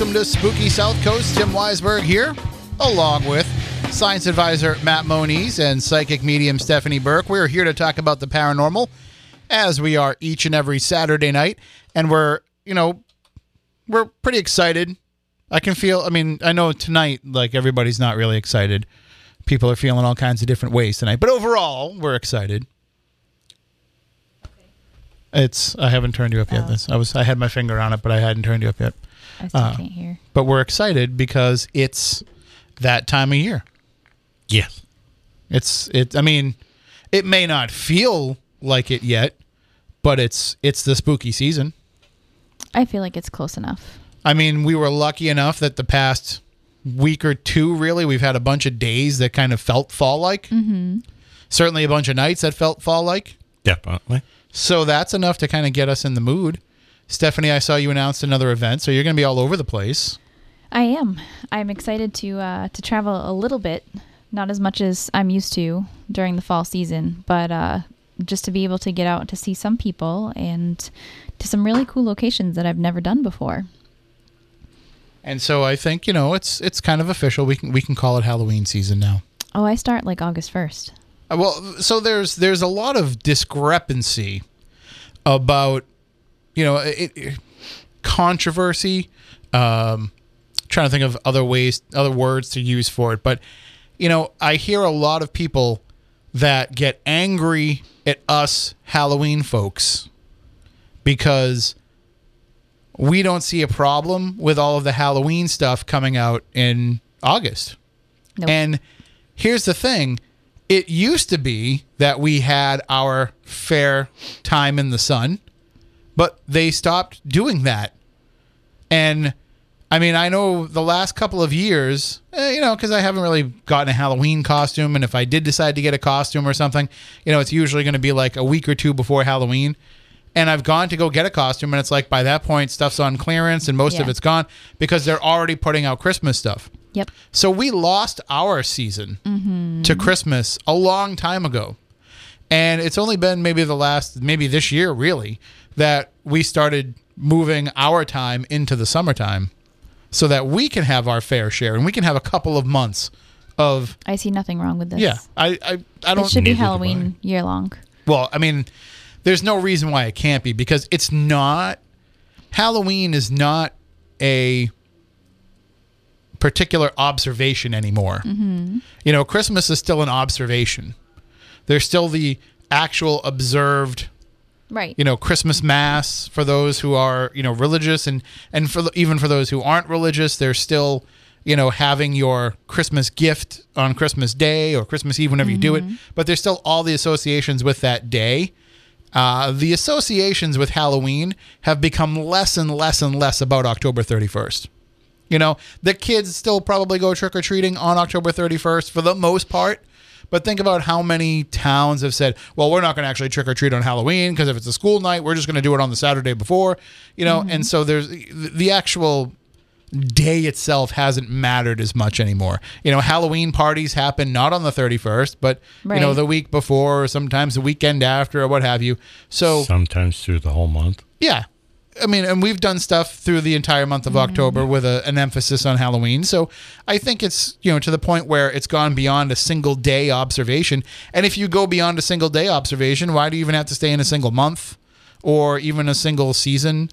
welcome to Spooky South Coast. Tim Weisberg here, along with science advisor Matt Moniz and psychic medium Stephanie Burke. We're here to talk about the paranormal, as we are each and every Saturday night, and we're, you know, we're pretty excited. I can feel. I mean, I know tonight, like everybody's not really excited. People are feeling all kinds of different ways tonight, but overall, we're excited. It's. I haven't turned you up yet. Oh. This. I was. I had my finger on it, but I hadn't turned you up yet. I still Uh, can't hear. But we're excited because it's that time of year. Yes. It's. It. I mean, it may not feel like it yet, but it's. It's the spooky season. I feel like it's close enough. I mean, we were lucky enough that the past week or two, really, we've had a bunch of days that kind of felt fall like. Mm-hmm. Certainly, a bunch of nights that felt fall like. Definitely. So that's enough to kind of get us in the mood. Stephanie, I saw you announced another event, so you're going to be all over the place. I am. I'm excited to uh, to travel a little bit, not as much as I'm used to during the fall season, but uh, just to be able to get out to see some people and to some really cool locations that I've never done before. And so I think you know it's it's kind of official. We can we can call it Halloween season now. Oh, I start like August first. Uh, Well, so there's there's a lot of discrepancy about you know it, it- controversy. Um, trying to think of other ways, other words to use for it, but you know I hear a lot of people that get angry at us Halloween folks because we don't see a problem with all of the Halloween stuff coming out in August. Nope. And here's the thing it used to be that we had our fair time in the sun, but they stopped doing that. And I mean, I know the last couple of years, eh, you know, because I haven't really gotten a Halloween costume. And if I did decide to get a costume or something, you know, it's usually going to be like a week or two before Halloween. And I've gone to go get a costume, and it's like by that point, stuff's on clearance and most of it's gone because they're already putting out Christmas stuff. Yep. So we lost our season to Christmas a long time ago. And it's only been maybe the last, maybe this year really, that we started moving our time into the summertime so that we can have our fair share and we can have a couple of months of, I see nothing wrong with this. yeah, I, I, I don't, It should be Halloween year long. well, I mean, there's no reason why it can't be because it's not Halloween is not a particular observation anymore. Mm-hmm. You know, Christmas is still an observation. There's still the actual observed Right. you know Christmas mass for those who are you know religious and and for even for those who aren't religious they're still you know having your Christmas gift on Christmas Day or Christmas Eve whenever you do it but there's still all the associations with that day. Uh, the associations with Halloween have become less and less and less about October 31st you know the kids still probably go trick-or-treating on October 31st for the most part but think about how many towns have said, well, we're not going to actually trick or treat on Halloween because if it's a school night, we're just going to do it on the Saturday before, you know? Mm-hmm. And so there's the actual day itself hasn't mattered as much anymore. You know, Halloween parties happen not on the 31st, but, you know, the week before or sometimes the weekend after or what have you. So, Sometimes through the whole month. yeah. I mean, and we've done stuff through the entire month of mm-hmm. October with a, an emphasis on Halloween. So I think it's, you know, to the point where it's gone beyond a single day observation. And if you go beyond a single day observation, why do you even have to stay in a single month or even a single season?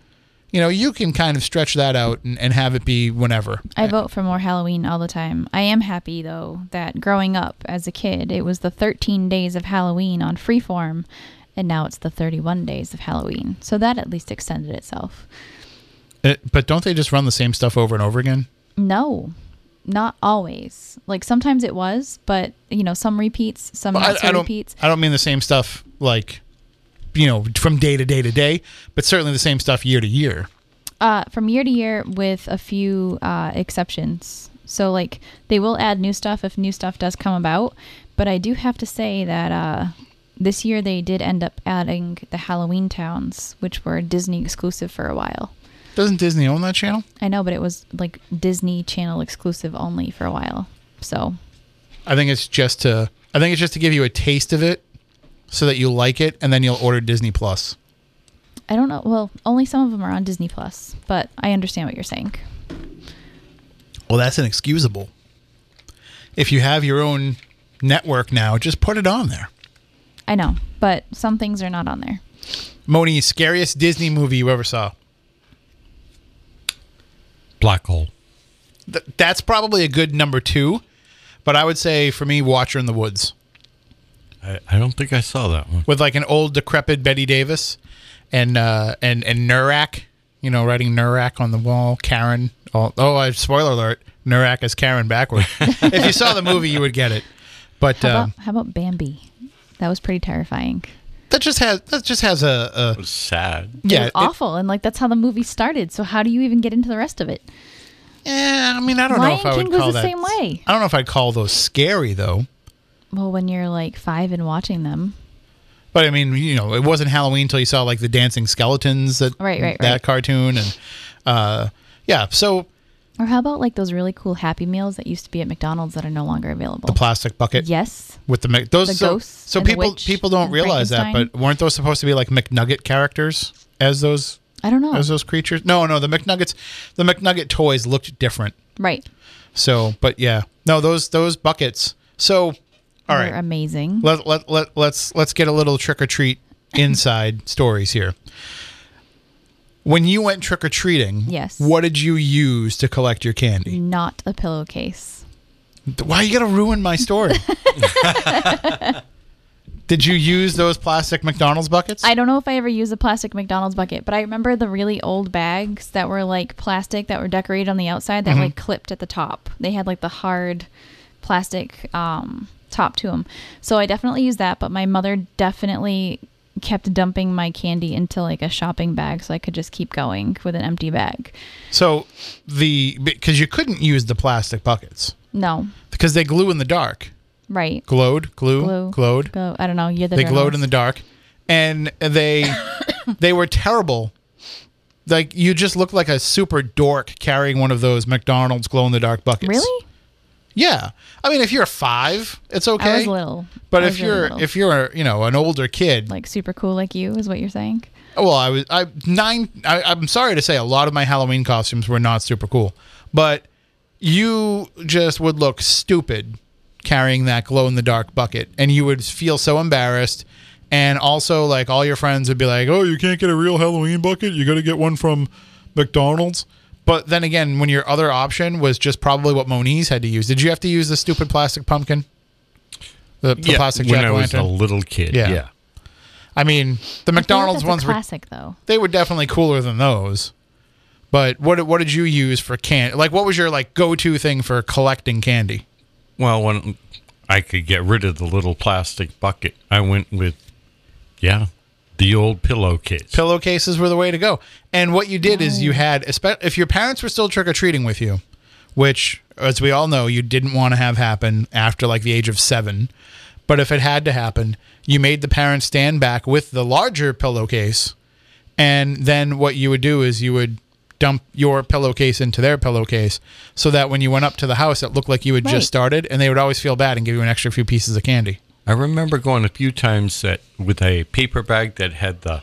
You know, you can kind of stretch that out and, and have it be whenever. I vote for more Halloween all the time. I am happy though that growing up as a kid, it was the 13 days of Halloween on Freeform, and now it's the 31 days of Halloween. So that at least extended itself. It- Uh, but don't they just run the same stuff over and over again? No, not always. Like sometimes it was, but you know, some repeats, some Well, not I, I don't. repeats. I don't mean the same stuff like, you know, from day to day to day, but certainly the same stuff year to year. Uh, from year to year, with a few uh, exceptions. So, like, they will add new stuff if new stuff does come about. But I do have to say that uh, this year they did end up adding the Halloween towns, which were Disney exclusive for a while. Doesn't Disney own that channel? I know, but it was like Disney Channel exclusive only for a while. So, I think it's just to. I think it's just to give you a taste of it, so that you like it, and then you'll order Disney Plus. I don't know. Well, only some of them are on Disney Plus, but I understand what you're saying. Well, that's inexcusable. If you have your own network now, just put it on there. I know, but some things are not on there. Moni, scariest Disney movie you ever saw? Black hole. Th- that's probably a good number two, but I would say for me, Watcher in the Woods I, I don't think I saw that one. with like an old decrepit Bette Davis and uh, and and Nerak, you know, writing Nerak on the wall. Karen. Oh, oh I, spoiler alert! Nerak is Karen backward. if you saw the movie, you would get it. But How um, how about Bambi? That was pretty terrifying. that just has that just has a, a It was sad. It yeah. was it- awful, and like that's how the movie started. So how do you even get into the rest of it? Yeah, I mean, I don't know Lion if I would King was call the that. same way. I don't know if I'd call those scary though. Well, when you're like five and watching them, But I mean, you know, it wasn't Halloween until you saw like the dancing skeletons that Right, right, that right. cartoon and uh, yeah. So or how about like those really cool Happy Meals that used to be at McDonald's that are no longer available? the plastic bucket yes, with the those The so, ghosts so people people don't realize that, but weren't those supposed to be like McNugget characters as those I don't know. as those creatures? No, no, the McNuggets, the McNugget toys looked different. right. So, but yeah, no, those those buckets. So, all They're right. amazing. let, let, let, let's let's get a little trick or treat inside stories here. When you went trick or treating, Yes. what did you use to collect your candy? Not a pillowcase. Why you gotta ruin my story? did you use those plastic McDonald's buckets? I don't know if I ever used a plastic McDonald's bucket, but I remember the really old bags that were like plastic that were decorated on the outside that like clipped at the top. They had like the hard plastic um, top to them. So I definitely used that, but my mother definitely kept dumping my candy into like a shopping bag so I could just keep going with an empty bag. so the because you couldn't use the plastic buckets No. because they glue in the dark. Right. Glowed, glue, Glue. glowed. Go. I don't know. You're the they glowed in the dark and they they were terrible like you just looked like a super dork carrying one of those mcdonald's glow in the dark buckets Really? Yeah. I mean if you're five it's okay I was little. but I if really you're little. if you're you know an older kid. Like super cool like you is what you're saying. well i was i nine I, i'm sorry to say a lot of my halloween costumes were not super cool. But you just would look stupid carrying that glow in the dark bucket. And you would feel so embarrassed. And also like all your friends would be like oh you can't get a real halloween bucket? You got to get one from mcdonald's but then again when your other option was just probably what moniz had to use did you have to use the stupid plastic pumpkin the, the plastic when I was a little kid. Yeah. Yeah. i mean the mcdonald's feel like that's ones a were classic though. they were definitely cooler than those. But what what did you use for can? Like, what was your like go to thing for collecting candy? Well, when I could get rid of the little plastic bucket, I went with, yeah, the old pillowcase. Pillowcases were the way to go. And what you did is you oh. had, if your parents were still trick or treating with you, which, as we all know, you didn't want to have happen after like the age of seven. But if it had to happen, you made the parents stand back with the larger pillowcase. And then what you would do is you would dump your pillowcase into their pillowcase so that when you went up to the house, it looked like you had Right. just started and they would always feel bad and give you an extra few pieces of candy. I remember going a few times that with a paper bag that had the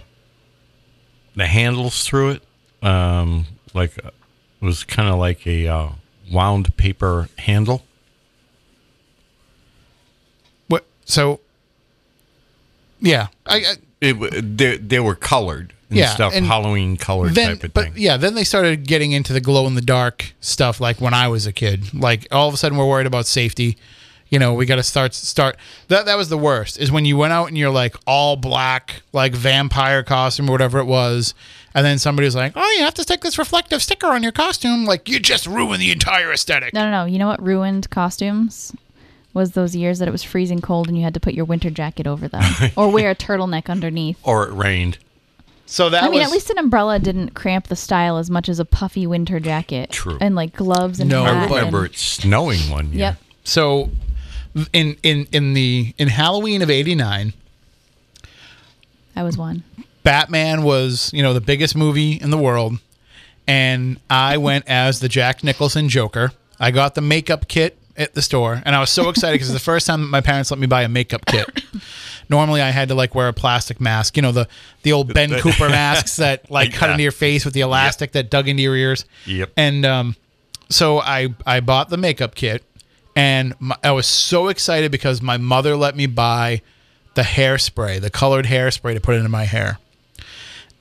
the handles through it, um, like uh, it was kind of like a uh, wound paper handle. What? So, yeah, I, I It they they were colored and Yeah, stuff, and Halloween colored then, type of but thing. yeah, then they started getting into the glow in the dark stuff. Like when I was a kid, like all of a sudden we're worried about safety. You know, we got to start start. That that was the worst. Is when you went out and you're like all black, like vampire costume or whatever it was, and then somebody was like, "Oh, you have to stick this reflective sticker on your costume." Like you just ruined the entire aesthetic. No, no, no. You know what ruined costumes? Was those years that it was freezing cold and you had to put your winter jacket over them or wear a turtleneck underneath. or it rained. So that I mean, was at least an umbrella didn't cramp the style as much as a puffy winter jacket. True. And like gloves and No, hat. I remember and- it snowing one year. Yep. so in in in the in Halloween of '89. I was one. Batman was, you know, the biggest movie in the world, and I went as the Jack Nicholson Joker. I got the makeup kit at the store, and I was so excited because it's the first time my parents let me buy a makeup kit. normally I had to like wear a plastic mask. You know the the old Ben Cooper masks that like cut into your face with the elastic that dug into your ears. Yep. And um, so I I bought the makeup kit, and my, I was so excited because my mother let me buy the hairspray, the colored hairspray to put into my hair,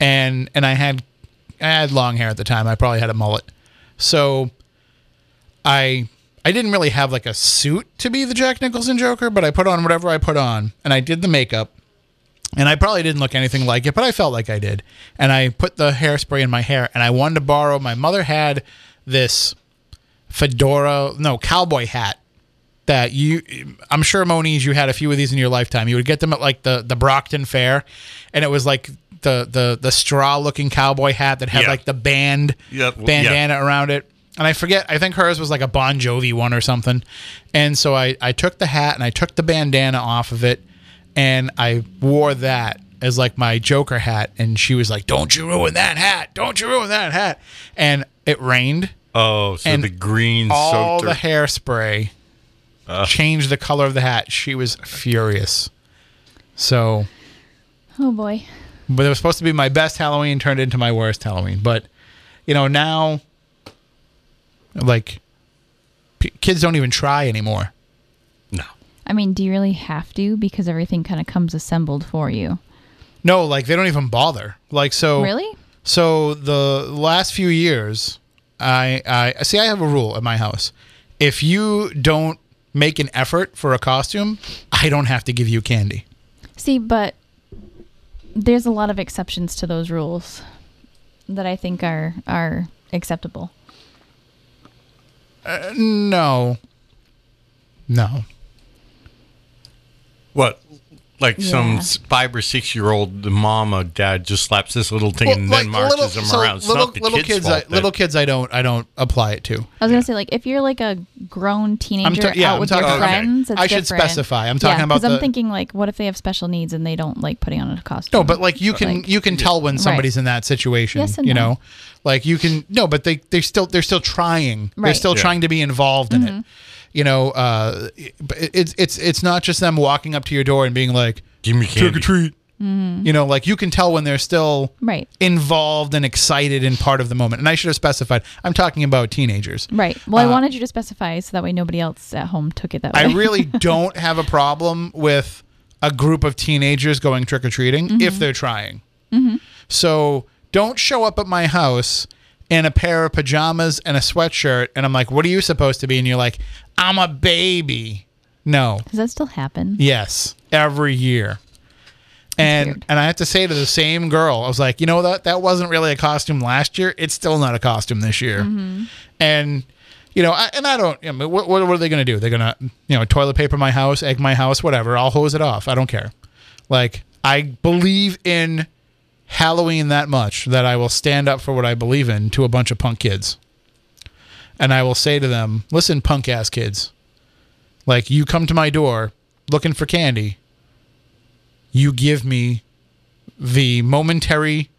and and I had I had long hair at the time. I probably had a mullet, so I I didn't really have like a suit to be the Jack Nicholson Joker, but I put on whatever I put on, and I did the makeup. And I probably didn't look anything like it, but I felt like I did. And I put the hairspray in my hair, and I wanted to borrow. My mother had this fedora, no cowboy hat that you. I'm sure Moniz, you had a few of these in your lifetime. You would get them at like the the Brockton Fair, and it was like the the the straw looking cowboy hat that had Yeah. like the band Yep, bandana around it. And I forget, I think hers was like a Bon Jovi one or something. And so I, I took the hat and I took the bandana off of it and I wore that as like my Joker hat. And she was like, Don't you ruin that hat. Don't you ruin that hat. And it rained. Oh, so And the green All soaked the her. Hairspray changed the color of the hat. She was furious. So, Oh boy. but it was supposed to be my best Halloween turned into my worst Halloween. But, you know, now, like, p- kids don't even try anymore. No. I mean, do you really have to? Because everything kind of comes assembled for you. No, like they don't even bother. Like so. Really? So the last few years, I I see. I have a rule at my house. If you don't make an effort for a costume, I don't have to give you candy. See, but there's a lot of exceptions to those rules that I think are are acceptable. Uh, no. No. What? Like some Yeah. s- five or six year old mom or dad just slaps this little thing and like, then marches little- them so around. It's little not the little kid's kids. fault I, that- little kids. I don't. I don't apply it to. I was gonna say, like, if you're like a grown teenager ta- yeah, out I'm with talking- your okay. friends, it's I should different. specify. I'm talking yeah, about I'm thinking like, what if they have special needs and they don't like putting on a costume? No, but like you can Like- you can tell when Right. somebody's in that situation. Yes and you no. know, like you can no, but they they still they're still trying. They're still Yeah. trying to be involved in Mm-hmm. it. You know, uh, it's it's it's not just them walking up to your door and being like, Give me candy. trick or treat." Mm-hmm. You know, like you can tell when they're still right, involved and excited and part of the moment. And I should have specified. I'm talking about teenagers. right. Well, I Uh, wanted you to specify so that way nobody else at home took it that way. I really don't have a problem with a group of teenagers going trick or treating Mm-hmm. if they're trying. So don't show up at my house in a pair of pajamas and a sweatshirt, and I'm like, "What are you supposed to be?" And you're like, "I'm a baby." No. Does that still happen? Yes, every year. And weird. and I have to say to the same girl, I was like, you know that that wasn't really a costume last year. It's still not a costume this year. Mm-hmm. And you know, I, and I don't. I mean, what, what are they going to do? They're going to you know toilet paper my house, egg my house, whatever. I'll hose it off. I don't care. Like I believe in Halloween that much that I will stand up for what I believe in to a bunch of punk kids. And I will say to them, listen, punk ass kids, like you come to my door looking for candy. You give me the momentary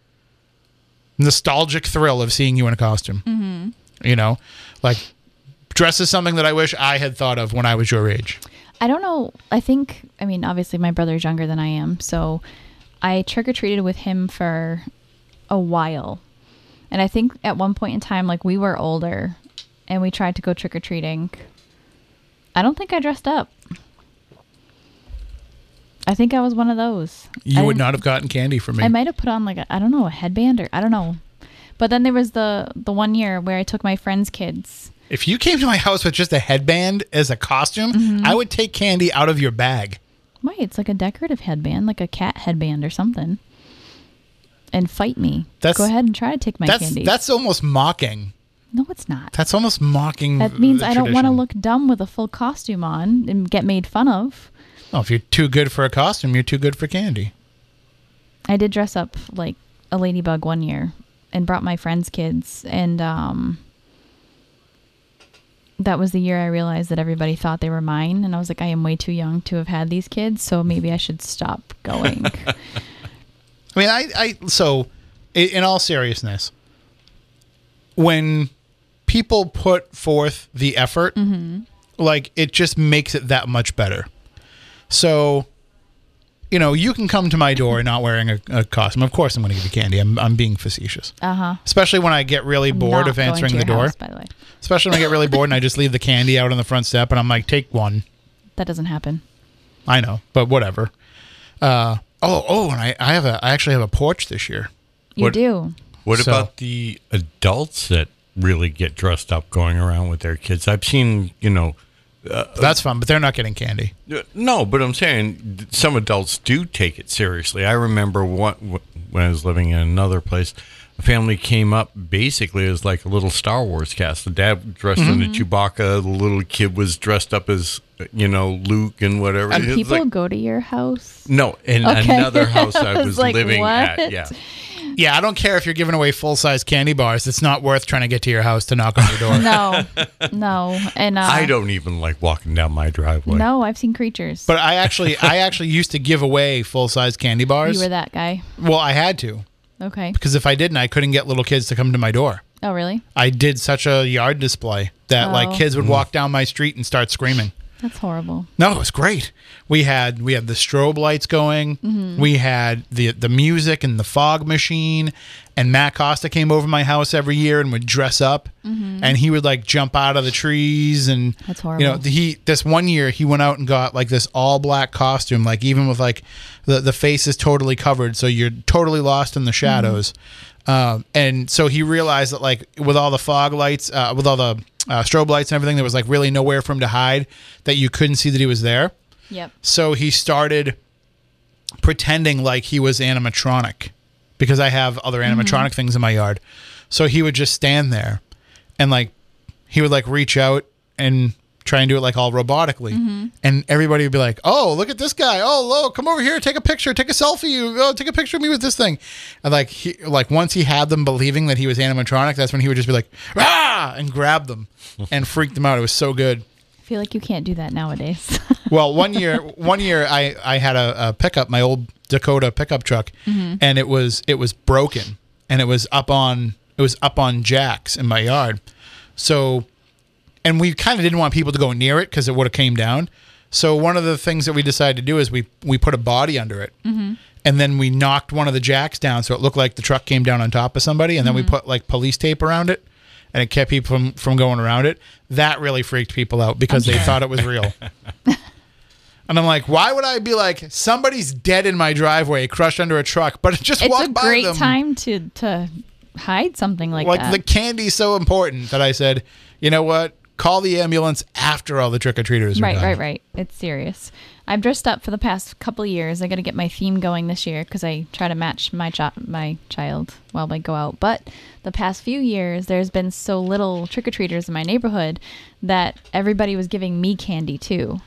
nostalgic thrill of seeing you in a costume. Mm-hmm. You know, like dress is something that I wish I had thought of when I was your age. I don't know. I think, I mean, obviously my brother's younger than I am, so I trick or treated with him for a while. And I think at one point in time, like we were older and we tried to go trick or treating. I don't think I dressed up. I think I was one of those. You I would didn't- have gotten candy from me. I might have put on like a, I don't know a headband or I don't know, but then there was the the one year where I took my friends' kids. if you came to my house with just a headband as a costume, Mm-hmm. I would take candy out of your bag. Why? It's like a decorative headband, like a cat headband or something. And fight me. That's- Go ahead and try to take my That's candy. that's almost mocking. no, it's not. That's almost mocking. That means I don't want to look dumb with a full costume on and get made fun of. Oh, if you're too good for a costume, you're too good for candy. I did dress up like a ladybug one year and brought my friends' kids and um that was the year I realized that everybody thought they were mine and I was like I am way too young to have had these kids so maybe I should stop going. I mean, I, I so in all seriousness, when people put forth the effort, mm-hmm. like it just makes it that much better. So, you know, you can come to my door not wearing a, a costume. Of course, I'm going to give you candy. I'm, I'm being facetious. Uh huh. Especially when I get really bored of answering the door. House, by the way, Especially when I get really bored and I just leave the candy out on the front step and I'm like, take one. that doesn't happen. I know, but whatever. Uh, oh, oh, and I, I have a, I actually have a porch this year. You What- do. What So- about the adults that really get dressed up going around with their kids? I've seen, you know, That's fun, but they're not getting candy. uh, no, but I'm saying some adults do take it seriously. I remember what, when I was living in another place, a family came up basically as like a little Star Wars cast. The dad dressed in a Chewbacca, the little kid was dressed up as, you know, Luke and whatever. And people like- go to your house. no, in Okay. another house I I was was like, living what? at. Yeah. Yeah, I don't care if you're giving away full size candy bars. It's not worth trying to get to your house to knock on your door. No, no, and uh, I don't even like walking down my driveway. No, I've seen creatures. But I actually, I actually used to give away full size candy bars. you were that guy. Well, I had to Okay. because if I didn't, I couldn't get little kids to come to my door. Oh, really? I did such a yard display that like Oh. kids would walk down my street and start screaming. That's horrible. No, it was great. We had we had the strobe lights going. We had the the music and the fog machine. And Matt Costa came over my house every year and would dress up, and he would like jump out of the trees and That's You know, he this one year he went out and got like this all black costume, like even with like the the face is totally covered, so you're totally lost in the shadows. Um, and so he realized that like with all the fog lights, uh, with all the uh, strobe lights and everything, there was like really nowhere for him to hide that you couldn't see that he was there. Yep. So he started pretending like he was animatronic because I have other animatronic things in my yard. So he would just stand there and like he would like reach out and try and do it like all robotically. And everybody would be like, "Oh, look at this guy. Oh, lo, come over here, take a picture, take a selfie. You oh, take a picture of me with this thing." And like he like once he had them believing that he was animatronic, that's when he would just be like, "Ah!" and grab them and freak them out. It was so good. I feel like you can't do that nowadays. Well, one year, one year, I I had a, a pickup, my old Dakota pickup truck, mm-hmm. and it was it was broken, and it was up on it was up on jacks in my yard, so, and we kind of didn't want people to go near it because it would have came down. So one of the things that we decided to do is we we put a body under it, mm-hmm. and then we knocked one of the jacks down so it looked like the truck came down on top of somebody, and then we mm-hmm. put like police tape around it. And it kept people from, from going around it. That really freaked people out because they thought it was real. And I'm like, why would I be like, somebody's dead in my driveway, crushed under a truck, but just it's walk a great time to to hide something like, Like that. Like the candy's so important that I said, you know what? Call the ambulance after all the trick or treaters right, right, right. It's serious. I've dressed up for the past couple of years. I got to get my theme going this year because I try to match my my child while I go out. But the past few years, there's been so little trick or treaters in my neighborhood that everybody was giving me candy too.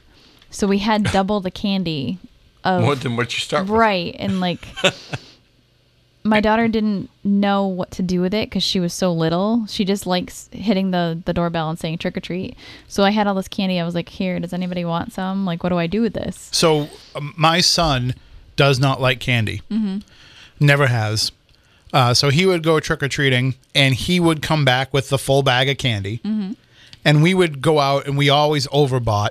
So we had double the candy of More than what you start with. right and like my daughter didn't know what to do with it because she was so little. She just likes hitting the the doorbell and saying trick or treat. So i had all this candy. I was like here does anybody want some? Like what do i do with this? So um, my son does not like candy. Never has. Uh, so he would go trick or treating, and he would come back with the full bag of candy, and we would go out, and we always overbought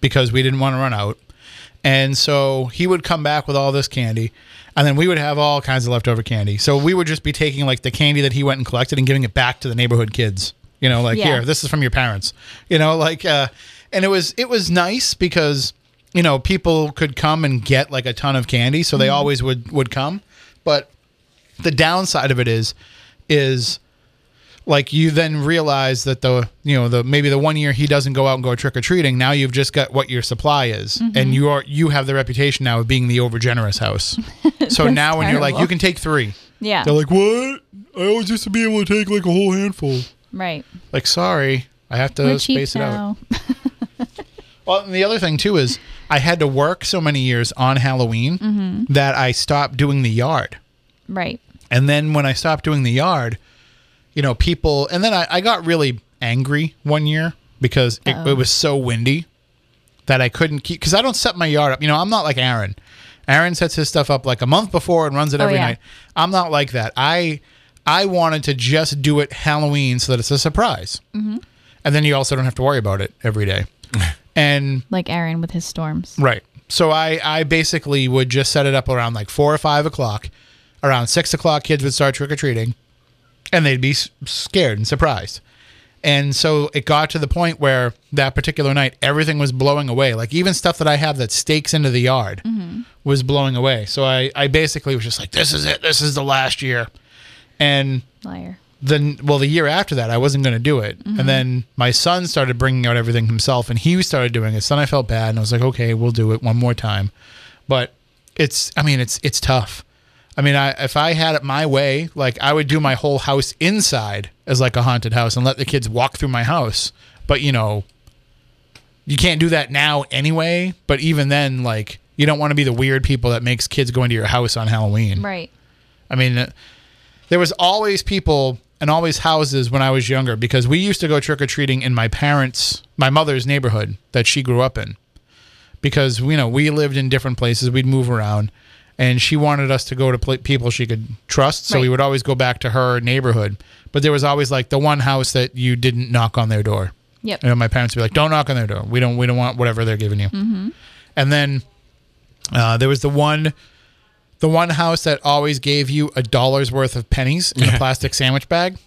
because we didn't want to run out. And so he would come back with all this candy, and then we would have all kinds of leftover candy. So we would just be taking like the candy that he went and collected and giving it back to the neighborhood kids. You know, like Yeah. here, this is from your parents. You know, like, uh, and it was it was nice because you know people could come and get like a ton of candy, so they always would would come. But the downside of it is, is like you then realize that the you know the maybe the one year he doesn't go out and go trick or treating now you've just got what your supply is. And you are you have the reputation now of being the over generous house. So now when you're like you can take three. Yeah. They're like what? I always used to be able to take like a whole handful. Right. Like sorry i have to we're space it out. well and the other thing too is i had to work so many years on halloween Mm-hmm. that i stopped doing the yard. Right. And then when I stopped doing the yard, you know, people, and then I, I got really angry one year because it, it was so windy that I couldn't keep, because I don't set my yard up. You know, I'm not like Aaron. Aaron sets his stuff up like a month before and runs it Oh, every yeah. night. I'm not like that. I, I wanted to just do it Halloween so that it's a surprise. Mm-hmm. And then you also don't have to worry about it every day. and like aaron with his storms Right. so I I basically would just set it up around like four or five o'clock. Around six o'clock, kids would start trick or treating, and they'd be s- scared and surprised. And so it got to the point where that particular night, everything was blowing away. Like even stuff that I have that stakes into the yard mm-hmm. was blowing away. So I, I basically was just like, this is it. This is the last year. And Liar. then, well, the year after that, I wasn't going to do it. And mm-hmm. then my son started bringing out everything himself and he started doing it. So then I felt bad and I was like, okay, we'll do it one more time. But it's, I mean, it's, it's tough. I mean, I, if I had it my way, like I would do my whole house inside as like a haunted house and let the kids walk through my house. But you know, you can't do that now anyway. But even then, like you don't want to be the weird people that makes kids go into your house on Halloween. Right. I mean, uh, there was always people and always houses when I was younger because we used to go trick or treating in my parents, my mother's neighborhood that she grew up in. Because you know we lived in different places, we'd move around, and she wanted us to go to pl- people she could trust. So we would always go back to her neighborhood. But there was always like the one house that you didn't knock on their door. Yep. You know, my parents would be like, "Don't knock on their door. We don't. We don't want whatever they're giving you." And then uh, there was the one, the one house that always gave you a dollar's worth of pennies in a plastic sandwich bag.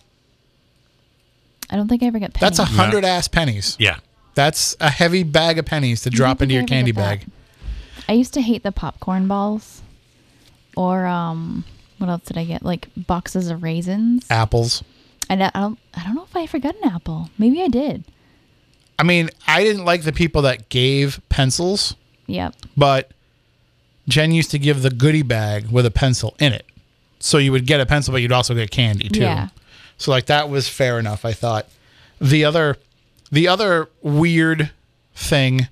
I don't think I ever got pennies. That's a hundred ass pennies. Yeah. That's a heavy bag of pennies to drop into I your candy did that. bag. I used to hate the popcorn balls. Or um what else did I get? Like boxes of raisins. Apples. And I don't I don't know if I forgot an apple. Maybe I did. I mean, I didn't like the people that gave pencils, Yep. but Jen used to give the goodie bag with a pencil in it. So you would get a pencil, but you'd also get candy too. Yeah. So like that was fair enough, I thought. The other the other weird thing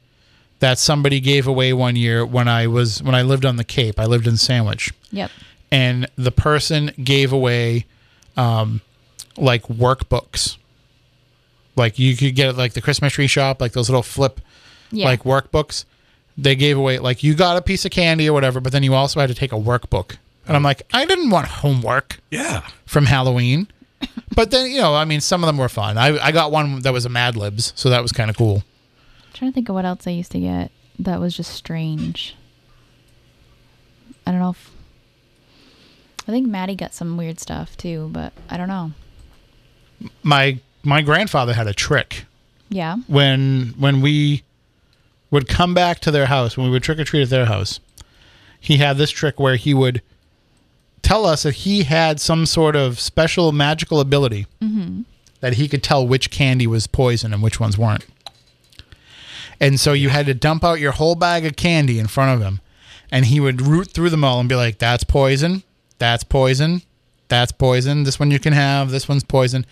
that somebody gave away one year when I was when I lived on the Cape, I lived in Sandwich, Yep. and the person gave away um like workbooks. Like you could get it like the Christmas tree shop, like those little flip Yeah. like workbooks. They gave away like you got a piece of candy or whatever, but then you also had to take a workbook. And I'm like, I didn't want homework Yeah. from Halloween. But then, you know, I mean, some of them were fun. I, I got one that was a Mad Libs, so that was kind of cool. I'm trying to think of what else I used to get that was just strange. I don't know if I think Maddie got some weird stuff too, but I don't know. My my grandfather had a trick Yeah. when when we would come back to their house when we would trick or treat at their house. He had this trick where he would tell us that he had some sort of special magical ability mm-hmm. that he could tell which candy was poison and which ones weren't. And so you had to dump out your whole bag of candy in front of him, and he would root through them all and be like, "That's poison. That's poison. That's poison. This one you can have. This one's poison."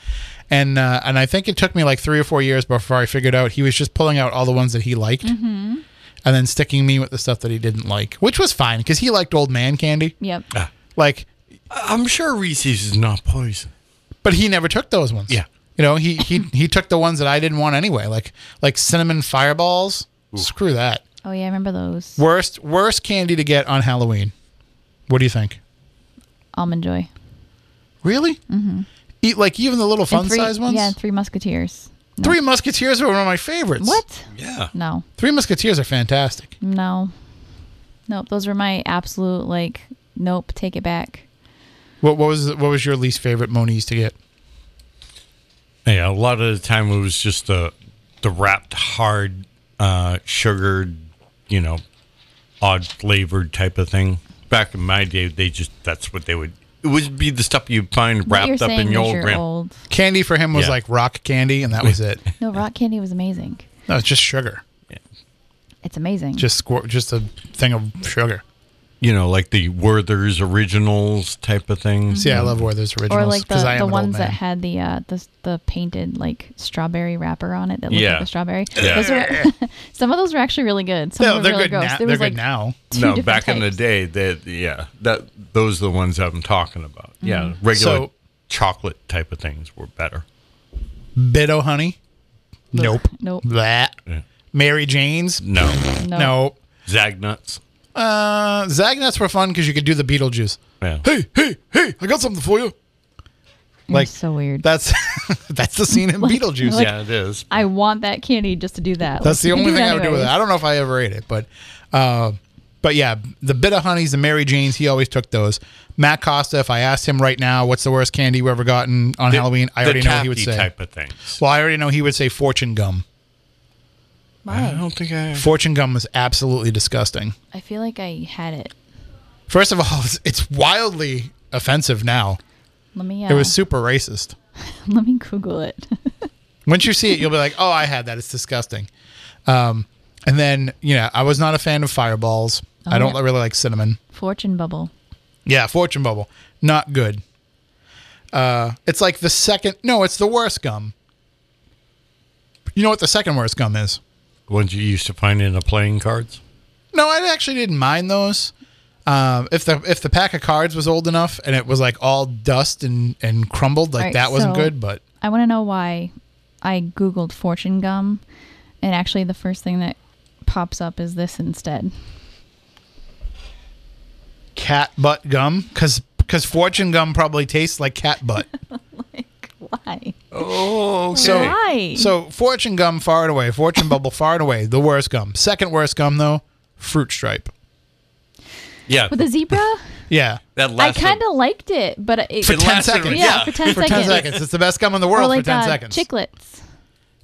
And uh, and I think it took me like three or four years before I figured out he was just pulling out all the ones that he liked, and then sticking me with the stuff that he didn't like, which was fine because he liked old man candy. Yep. Like, I'm sure Reese's is not poison. but he never took those ones. Yeah. You know, he he he took the ones that I didn't want anyway, like like cinnamon fireballs. Screw that. Oh yeah, I remember those. Worst worst candy to get on Halloween. What do you think? Almond Joy. Really? Mm-hmm. Eat like even the little fun three, size ones. Yeah, Three Musketeers. No. Three Musketeers were one of my favorites. What? Yeah. No. Three Musketeers are fantastic. No. Nope. Those were my absolute like. Nope. Take it back. What, what was what was your least favorite Moniz to get? Yeah, a lot of the time it was just the the wrapped hard uh sugared, you know, odd flavored type of thing. Back in my day they just that's what they would it would be the stuff you'd find What you're wrapped up saying in your old you're gram- old. Candy for him was Yeah. like rock candy, and that was it. No, rock candy was amazing. no, it's just sugar. It's amazing. Just squir- just a thing of sugar. You know, like the Werther's originals type of things. Yeah, I love Werther's originals or like the, 'cause I am the ones that had the uh the the painted like strawberry wrapper on it that looked Yeah. like a strawberry. Yeah. Those were, some of those were actually really good. Some No, were they're really good gross. now. They're was good like now. no, different back in the day, that yeah, that those are the ones that I'm talking about. Yeah, regular So- chocolate type of things were better. Bit-O-Honey. Nope. Nope. That. Yeah. Mary Jane's. No, No. Nope. Zagnuts. Uh, Zagnuts were fun because you could do the Beetlejuice. Yeah, Hey, hey, hey! I got something for you. You're Like so weird. That's that's the scene in Beetlejuice. like- yeah, it is. I want that candy just to do that. That's Like, the you only can thing I would do with it. anyways. I don't know if I ever ate it, but uh, but yeah, the bit of honeys, the Mary Janes, he always took those. Matt Costa, if I asked him right now, what's the worst candy you ever gotten on Halloween, I already know what he would say. type of things. Well, I already know he would say fortune gum. I don't think I. Fortune gum was absolutely disgusting. I feel like I had it. First of all, it's, it's wildly offensive now. Let me. Uh, It was super racist. let me Google it. Once you see it, you'll be like, "Oh, I had that. It's disgusting." Um, and then, you know, I was not a fan of fireballs. I Oh, don't yeah. really like cinnamon. Fortune bubble. Yeah, fortune bubble, not good. Uh, it's like the second. No, it's the worst gum. You know what the second worst gum is? Ones you used to find in the playing cards. No, I actually didn't mind those. Um, if the if the pack of cards was old enough and it was like all dust and and crumbled, like Alright, that wasn't so- good. But I want to know why I googled fortune gum, and actually the first thing that pops up is this instead. cat butt gum, because because fortune gum probably tastes like cat butt. like why? Oh, So Why? so fortune gum far and away, fortune bubble far and away, the worst gum. Second worst gum though, fruit stripe. yeah, With a zebra, Yeah. that last I last kind of liked it, but it, For It 10 lasted- seconds. yeah, for ten For seconds. 10 seconds. It's the best gum in the Or world like for 10 uh, seconds. chiclets.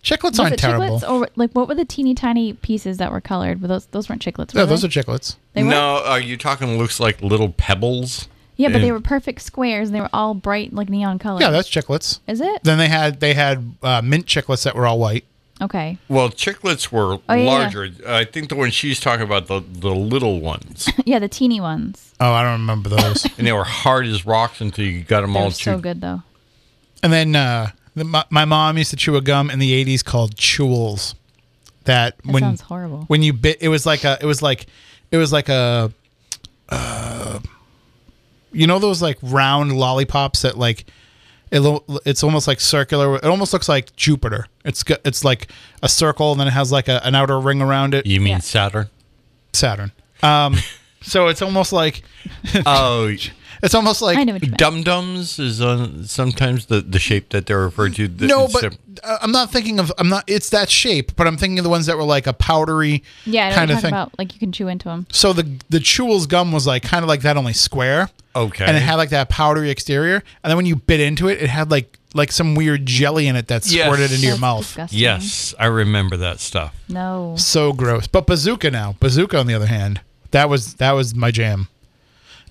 Chiclets Was aren't it terrible. chiclets or like what were the teeny tiny pieces that were colored? Were those those weren't chiclets? Were Yeah, those they? are chiclets. They were? no, are you talking? Looks like little pebbles. Yeah, but they were perfect squares and they were all bright like neon colors. Yeah, that's chiclets. Is it? Then they had they had uh, mint chiclets that were all white. Okay. Well, chiclets were Oh, yeah, yeah. larger. I think the one she's talking about the the little ones, yeah, the teeny ones. Oh, I don't remember those. and they were hard as rocks until you got them They all were so chewed. good though. and then uh, the, my, my mom used to chew a gum in the '80s called Chewels. That, That when sounds horrible. when you bit, it was like a it was like it was like a uh, you know those like round lollipops that like it, lo- it's almost like circular. It almost looks like Jupiter. It's got, it's like a circle and then it has like a, an outer ring around it. You mean Yeah. Saturn? Saturn. Um, so it's almost like Oh, it's almost like I know what dum dums is uh, sometimes the the shape that they're referred to. The- no, but a- uh, I'm not thinking of I'm not. It's that shape, but I'm thinking of the ones that were like a powdery Yeah, kind of thing. about. Like you can chew into them. So the the Chewels gum was like kind of like that, only square. Okay. And it had like that powdery exterior, and then when you bit into it, it had like like some weird jelly in it that Yes. squirted into your mouth. Disgusting. yes, I remember that stuff. No. So gross. But bazooka now, bazooka on the other hand, that was that was my jam.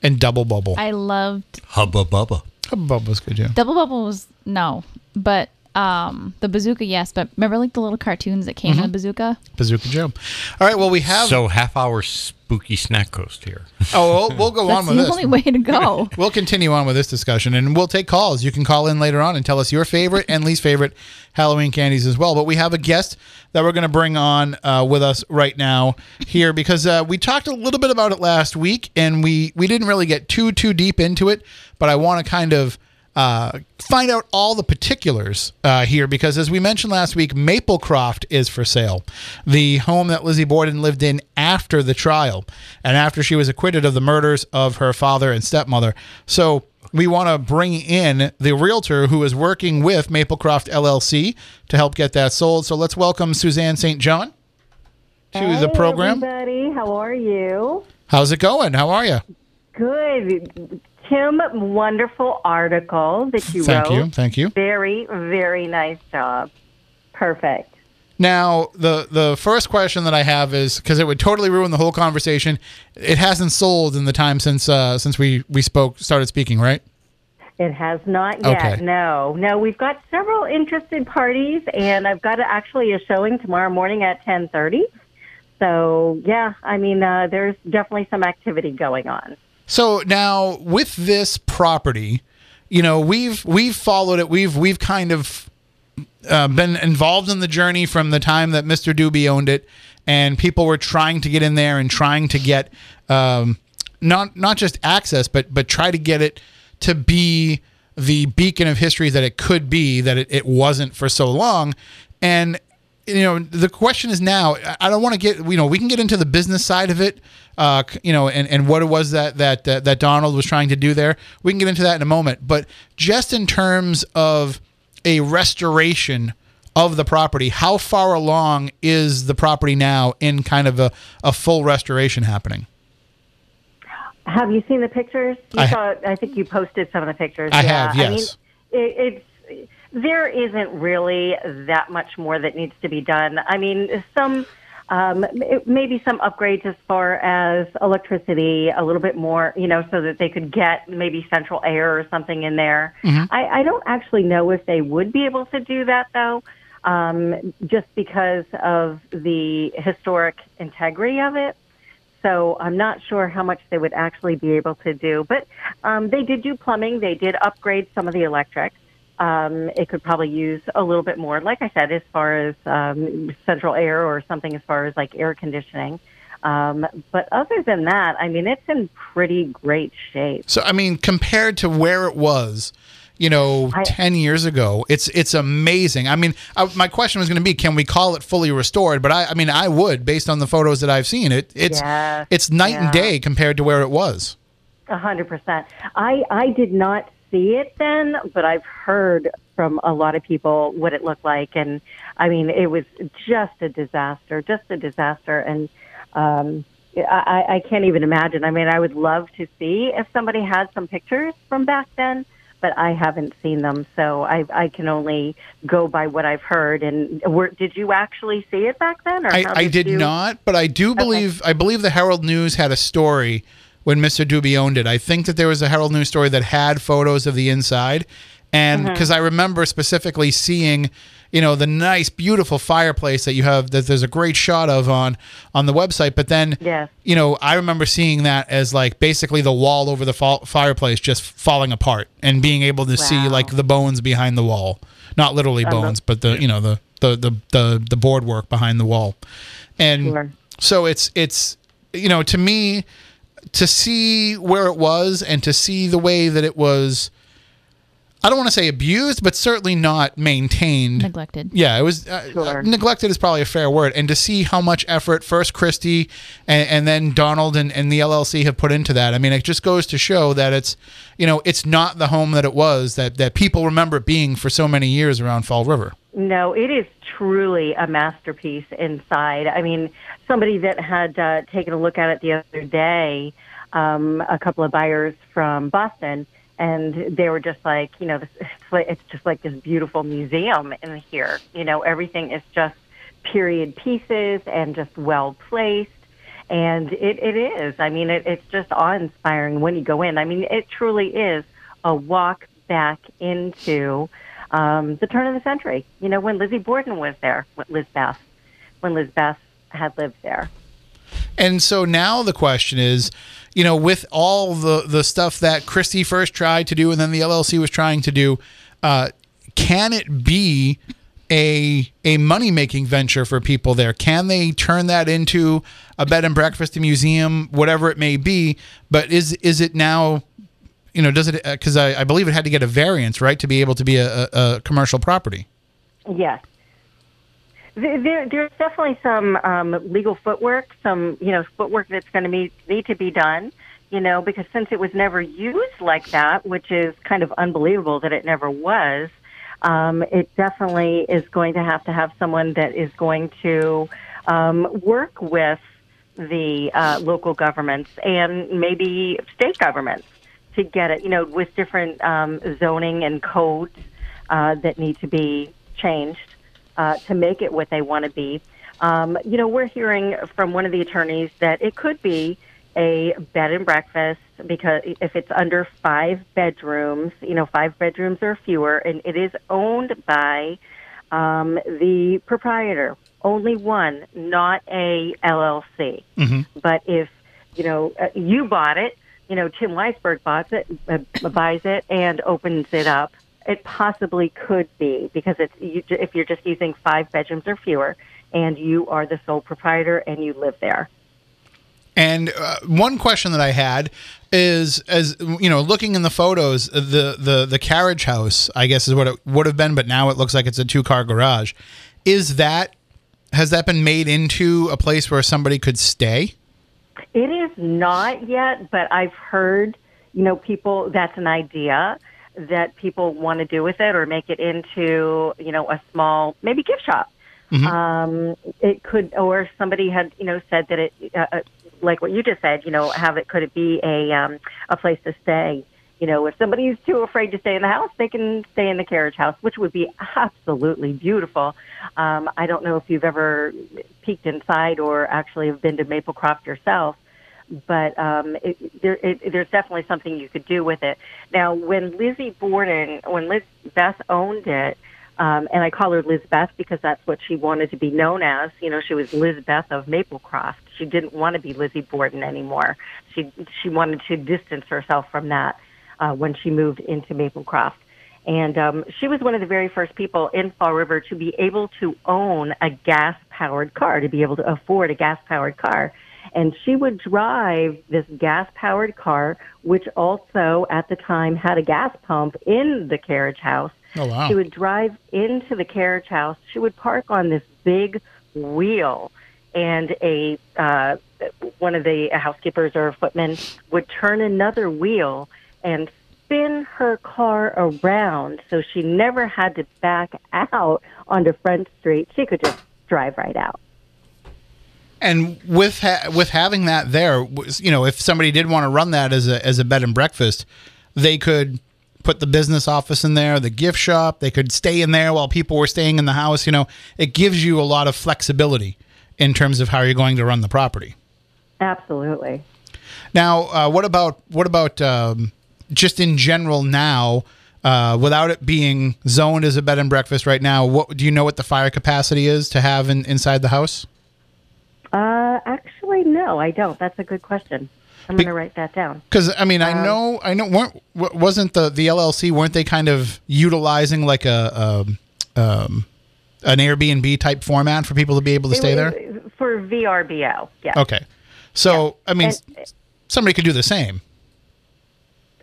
And double bubble. I loved Hubba bubba. double bubble was good, yeah. Double Bubble was no, but um the bazooka yes. But remember like the little cartoons that came Mm-hmm. in the bazooka? Bazooka Joe. All right, well we have. So half hour spooky snack coast here. oh, we'll, we'll go That's on the with only this. way to go. We'll continue on with this discussion and we'll take calls. You can call in later on and tell us your favorite and least favorite Halloween candies as well. But we have a guest that we're going to bring on uh, with us right now here because uh, we talked a little bit about it last week and we, we didn't really get too, too deep into it. But I want to kind of uh, find out all the particulars uh, here because, as we mentioned last week, Maplecroft is for sale. The home that Lizzie Borden lived in after the trial and after she was acquitted of the murders of her father and stepmother. So, we want to bring in the realtor who is working with Maplecroft LLC to help get that sold. So, let's welcome Suzanne St. John to the Hey, program. everybody. How are you? How's it going? How are you? Good. Tim, wonderful article that you Thank wrote. you. Thank you. Very, very nice job. Perfect. Now, the the first question that I have is because it would totally ruin the whole conversation. It hasn't sold in the time since uh, since we we spoke started speaking, right? It has not yet. Okay. No, no. We've got several interested parties, and I've got actually a showing tomorrow morning at ten thirty. So yeah, I mean, uh, there's definitely some activity going on. So now with this property, you know we've we've followed it. We've we've kind of uh, been involved in the journey from the time that Mr. Doobie owned it, and people were trying to get in there and trying to get um, not not just access, but but try to get it to be the beacon of history that it could be. That it, it wasn't for so long, and you know, the question is now. I- don't want to get you know we can get into the business side of it, uh, you know, and, and what it was that that uh, that Donald was trying to do there. We can get into that in a moment, but just in terms of a restoration of the property, how far along is the property now in kind of a, a full restoration happening? Have you seen the pictures? You I saw. I think you posted some of the pictures. I yeah. have, yes. I mean, it, it's there isn't really that much more that needs to be done. I mean, some um, maybe some upgrades as far as electricity, a little bit more, you know, so that they could get maybe central air or something in there. Mm-hmm. I, I don't actually know if they would be able to do that though. Um, just because of the historic integrity of it. So I'm not sure how much they would actually be able to do. But um, they did do plumbing. They did upgrade some of the electric. Um, it could probably use a little bit more, like I said, as far as um, central air or something as far as like air conditioning. Um, but other than that, I mean, it's in pretty great shape. So I mean, compared to where it was, you know, I- ten years ago, it's it's amazing. I mean, I, my question was going to be, can we call it fully restored? But I, I mean, I would, based on the photos that I've seen. It it's Yes, it's night and day compared to where it was. A hundred percent. I I did not see it then, but I've heard from a lot of people what it looked like, and I mean, it was just a disaster, just a disaster, and um, I, I can't even imagine. I mean, I would love to see if somebody had some pictures from back then, but I haven't seen them, so I I can only go by what I've heard. And were, did you actually see it back then? Or I, how I did not, but I do believe I believe the Herald News had a story when Mr. Doobie owned it. I think that there was a Herald News story that had photos of the inside, and Mm-hmm. because I remember specifically seeing, you know, the nice, beautiful fireplace that you have that there's a great shot of on on the website. But then, yeah. you know, I remember seeing that as like basically the wall over the fa- fireplace just falling apart and being able to see like the bones behind the wall, not literally bones, but the you know the the the the, the board work behind the wall, and Sure. so it's it's you know to me to see where it was and to see the way that it was I don't want to say abused but certainly not maintained Neglected. yeah, it was uh, Sure. uh, neglected is probably a fair word. And to see how much effort first Christie and, and then Donald and, and the LLC have put into that, I mean, it just goes to show that it's, you know, it's not the home that it was that that people remember being for so many years around Fall River. No, it is truly a masterpiece inside. I mean, somebody that had uh, taken a look at it the other day, um, a couple of buyers from Boston, and they were just like, you know, this, it's, like, it's just like this beautiful museum in here. You know, everything is just period pieces and just well placed. And it, it is. I mean, it, it's just awe inspiring when you go in. I mean, it truly is a walk back into um, the turn of the century. You know, when Lizzie Borden was there, Liz Beth, when Liz Beth had lived there. And so now the question is, you know, with all the the stuff that Christie first tried to do and then the LLC was trying to do, uh, can it be a a money making venture for people there? Can they turn that into a bed and breakfast, a museum, whatever it may be? But is is it now? You know, does it? Because I, I believe it had to get a variance, right, to be able to be a, a, a commercial property. Yes. There- there's definitely some um, legal footwork, some you know footwork that's going to need need to be done. You know, because since it was never used like that, which is kind of unbelievable that it never was, um, it definitely is going to have to have someone that is going to um, work with the uh, local governments and maybe state governments to get it. You know, with different um, zoning and codes uh, that need to be changed uh, to make it what they want to be. Um, you know, we're hearing from one of the attorneys that it could be a bed and breakfast because if it's under five bedrooms, you know, five bedrooms or fewer, and it is owned by um, the proprietor, only one, not a LLC. But if you know uh, you bought it, you know Tim Weisberg bought it, uh, buys it, and opens it up, it possibly could be because it's you, if you're just using five bedrooms or fewer, and you are the sole proprietor and you live there. And uh, one question that I had is, as you know, looking in the photos, the the the carriage house, I guess, is what it would have been, but now it looks like it's a two car garage. Is that has that been made into a place where somebody could stay? It is not yet, but I've heard, you know, people, that's an idea that people want to do with it or make it into, you know, a small, maybe gift shop. Um, it could, or somebody had, you know, said that it, uh, uh, like what you just said, you know, have it, could it be a, um, a place to stay? You know, if somebody's too afraid to stay in the house, they can stay in the carriage house, which would be absolutely beautiful. Um, I don't know if you've ever peeked inside or actually have been to Maplecroft yourself, but um, it, there, it, there's definitely something you could do with it. Now, when Lizzie Borden, when Liz Beth owned it, um, and I call her Liz Beth because that's what she wanted to be known as. You know, she was Liz Beth of Maplecroft. She didn't want to be Lizzie Borden anymore. She she wanted to distance herself from that uh, when she moved into Maplecroft. And um, she was one of the very first people in Fall River to be able to own a gas powered car, to be able to afford a gas powered car. And she would drive this gas powered car, which also at the time had a gas pump in the carriage house. Oh, wow. She would drive into the carriage house. She would park on this big wheel, and a uh, one of the housekeepers or footmen would turn another wheel and spin her car around, so she never had to back out onto Front Street. She could just drive right out. And with ha- with having that there, was- you know, if somebody did want to run that as a as a bed and breakfast, they could put the business office in there, the gift shop. They could stay in there while people were staying in the house. You know, it gives you a lot of flexibility in terms of how you're going to run the property. Absolutely. Now, uh, what about what about um, just in general now? Uh, without it being zoned as a bed and breakfast right now, what do you know what the fire capacity is to have in, inside the house? Uh, actually, no, I don't. That's a good question. I'm Be- going to write that down. Because I mean, I know, I know, weren't wasn't the the LLC weren't they kind of utilizing like a um, um, an Airbnb type format for people to be able to stay there? For VRBO, Yeah. Okay, so I mean, And- somebody could do the same.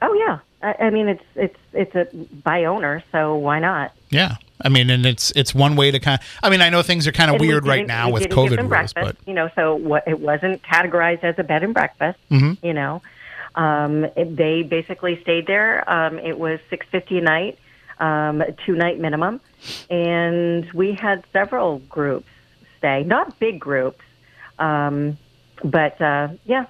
Oh, yeah. I, I mean, it's it's it's a by owner, so why not? Yeah, I mean, and it's it's one way to kind. of, I mean, I know things are kind of And we weird right now with COVID rules, breakfast, but you know, so what it wasn't categorized as a bed and breakfast. Mm-hmm. You know, um, it, they basically stayed there. Um, it was six fifty a night, um, two night minimum, and we had several groups stay, not big groups, um, but uh, yeah,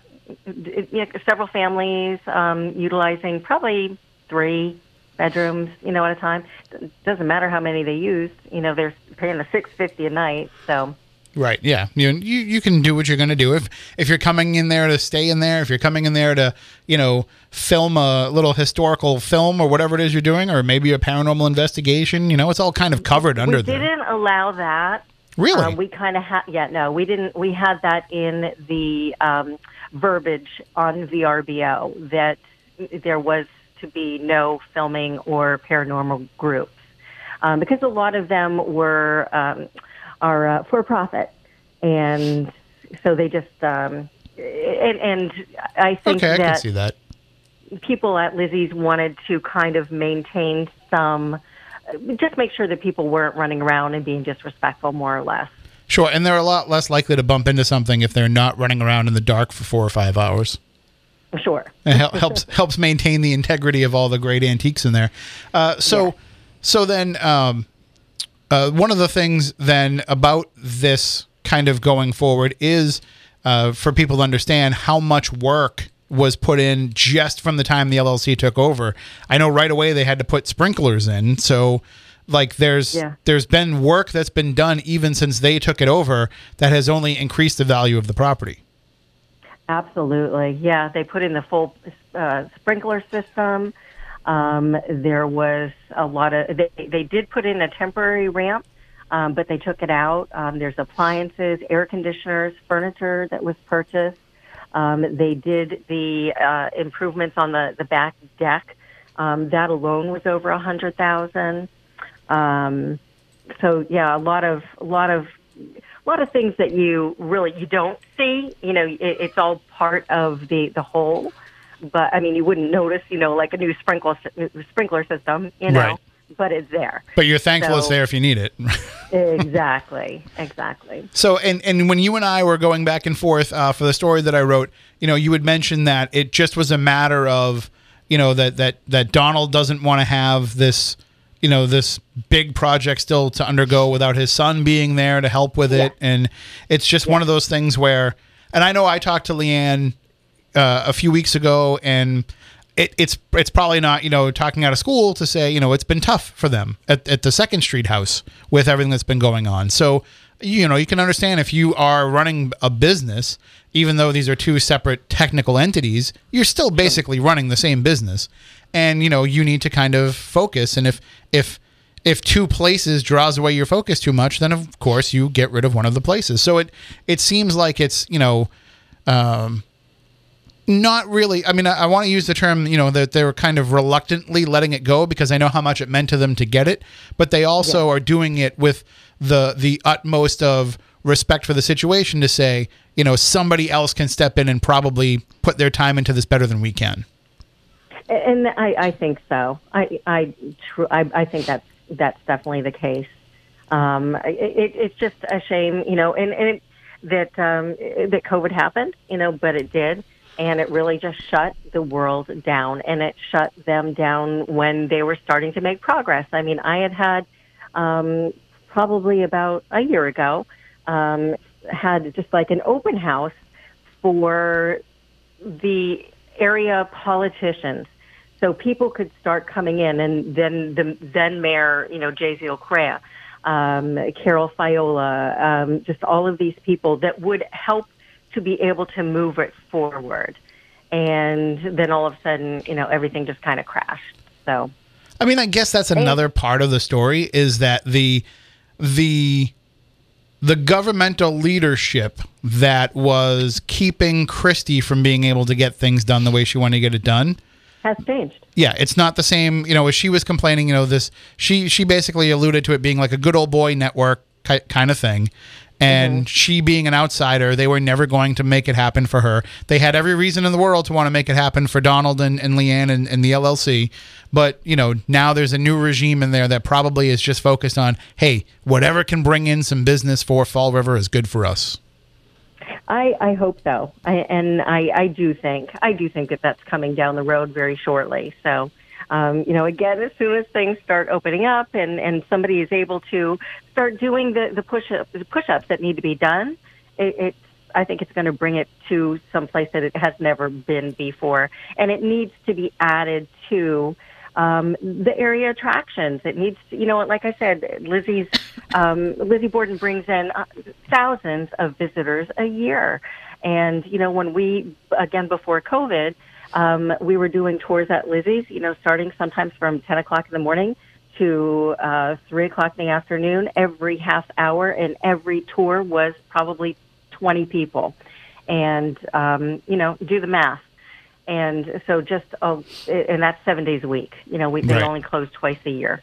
it, yeah, several families um, utilizing probably three bedrooms, you know, at a time. It doesn't matter how many they used. You know, they're paying the six fifty a night, so. Right. Yeah. You, you you can do what you're going to do if if you're coming in there to stay in there, if you're coming in there to you know film a little historical film or whatever it is you're doing, or maybe a paranormal investigation. You know, it's all kind of covered under we didn't allow that. Really? Uh, we kind of had, yeah, no, we didn't. We had that in the um, verbiage on the VRBO that there was to be no filming or paranormal groups um, because a lot of them were um, are uh, for profit, and so they just um, and, and I think okay, I that can see that. people at Lizzie's wanted to kind of maintain some, just make sure that people weren't running around and being disrespectful, more or less. Sure, and they're a lot less likely to bump into something if they're not running around in the dark for four or five hours. Sure. It hel- helps helps maintain the integrity of all the great antiques in there. Uh, so, Yeah. so then, um, uh, one of the things then about this kind of going forward is uh, for people to understand how much work was put in just from the time the LLC took over. I know right away they had to put sprinklers in, so like there's Yeah. there's been work that's been done even since they took it over that has only increased the value of the property. Absolutely. Yeah, they put in the full uh, sprinkler system. Um, there was a lot of, they, they did put in a temporary ramp, um, but they took it out. Um, there's appliances, air conditioners, furniture that was purchased. Um, they did the uh, improvements on the, the back deck. Um, that alone was over a hundred thousand. Um, so yeah, a lot of a lot of a lot of things that you really you don't see. You know, it, it's all part of the the whole. But I mean, you wouldn't notice. You know, like a new sprinkler sprinkler system. You know, Right. but it's there. But you're thankful it's there if you need it. exactly, exactly. So, and and when you and I were going back and forth uh, for the story that I wrote, you know, you would mention that it just was a matter of, you know, that that that Donald doesn't want to have this, you know, this big project still to undergo without his son being there to help with it, and it's just one of those things where, and I know I talked to Leanne uh, a few weeks ago, and it, it's it's probably not you know talking out of school to say you know it's been tough for them at, at the Second Street house with everything that's been going on. So you know you can understand if you are running a business, even though these are two separate technical entities, you're still basically running the same business, and you know you need to kind of focus. And if if if two places draws away your focus too much, then of course you get rid of one of the places. So it it seems like it's you know. Um, not really. I mean, I, I want to use the term, you know, that they were kind of reluctantly letting it go because I know how much it meant to them to get it, but they also are doing it with the the utmost of respect for the situation to say, you know, somebody else can step in and probably put their time into this better than we can. And I, I think so. I, I, tr- I, I think that's that's definitely the case. Um, it, it, it's just a shame, you know, and, and it, that um, that COVID happened, you know, but it did, and it really just shut the world down, and it shut them down when they were starting to make progress. I mean, I had had um, probably about a year ago um, had just like an open house for the area politicians. So people could start coming in, and then the then mayor, you know, Jasiel Correia, um, Carole Fiola, um, just all of these people that would help to be able to move it forward. And then all of a sudden, you know, everything just kind of crashed. So I mean, I guess that's another part of the story is that the the the governmental leadership that was keeping Christie from being able to get things done the way she wanted to get it done. Has changed. Yeah, it's not the same. You know, as she was complaining, you know, this she she basically alluded to it being like a good old boy network ki- kind of thing. And mm-hmm. she being an outsider, they were never going to make it happen for her. They had every reason in the world to want to make it happen for Donald and, and Leanne and, and the LLC. But, you know, now there's a new regime in there that probably is just focused on, hey, whatever can bring in some business for Fall River is good for us. I, I hope so, I, and I, I do think I do think that that's coming down the road very shortly. So, um, you know, again, as soon as things start opening up and, and somebody is able to start doing the, the push up, the push ups that need to be done, it, it's I think it's going to bring it to some place that it has never been before, and it needs to be added to um, the area attractions. It needs, you know, like I said, Lizzie's um, Lizzie Borden brings in uh, thousands of visitors a year, and you know, when we again before COVID, um, we were doing tours at Lizzie's, you know, starting sometimes from ten o'clock in the morning to uh, three o'clock in the afternoon every half hour, and every tour was probably twenty people, and um, you know, do the math and so just uh, and that's seven days a week. You know, we they Right. only close twice a year,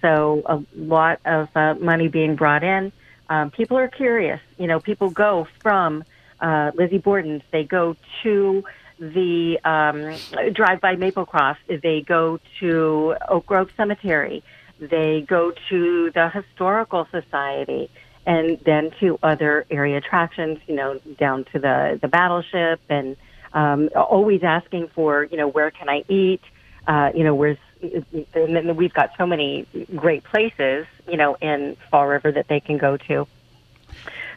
so a lot of uh, money being brought in. Um, people are curious. You know, people go from uh, Lizzie Borden's. They go to the um, drive by Maplecroft. They go to Oak Grove Cemetery. They go to the Historical Society. And then to other area attractions, you know, down to the, the battleship and um, always asking for, you know, where can I eat? Uh, you know, where's, and then we've got so many great places, you know, in Fall River that they can go to.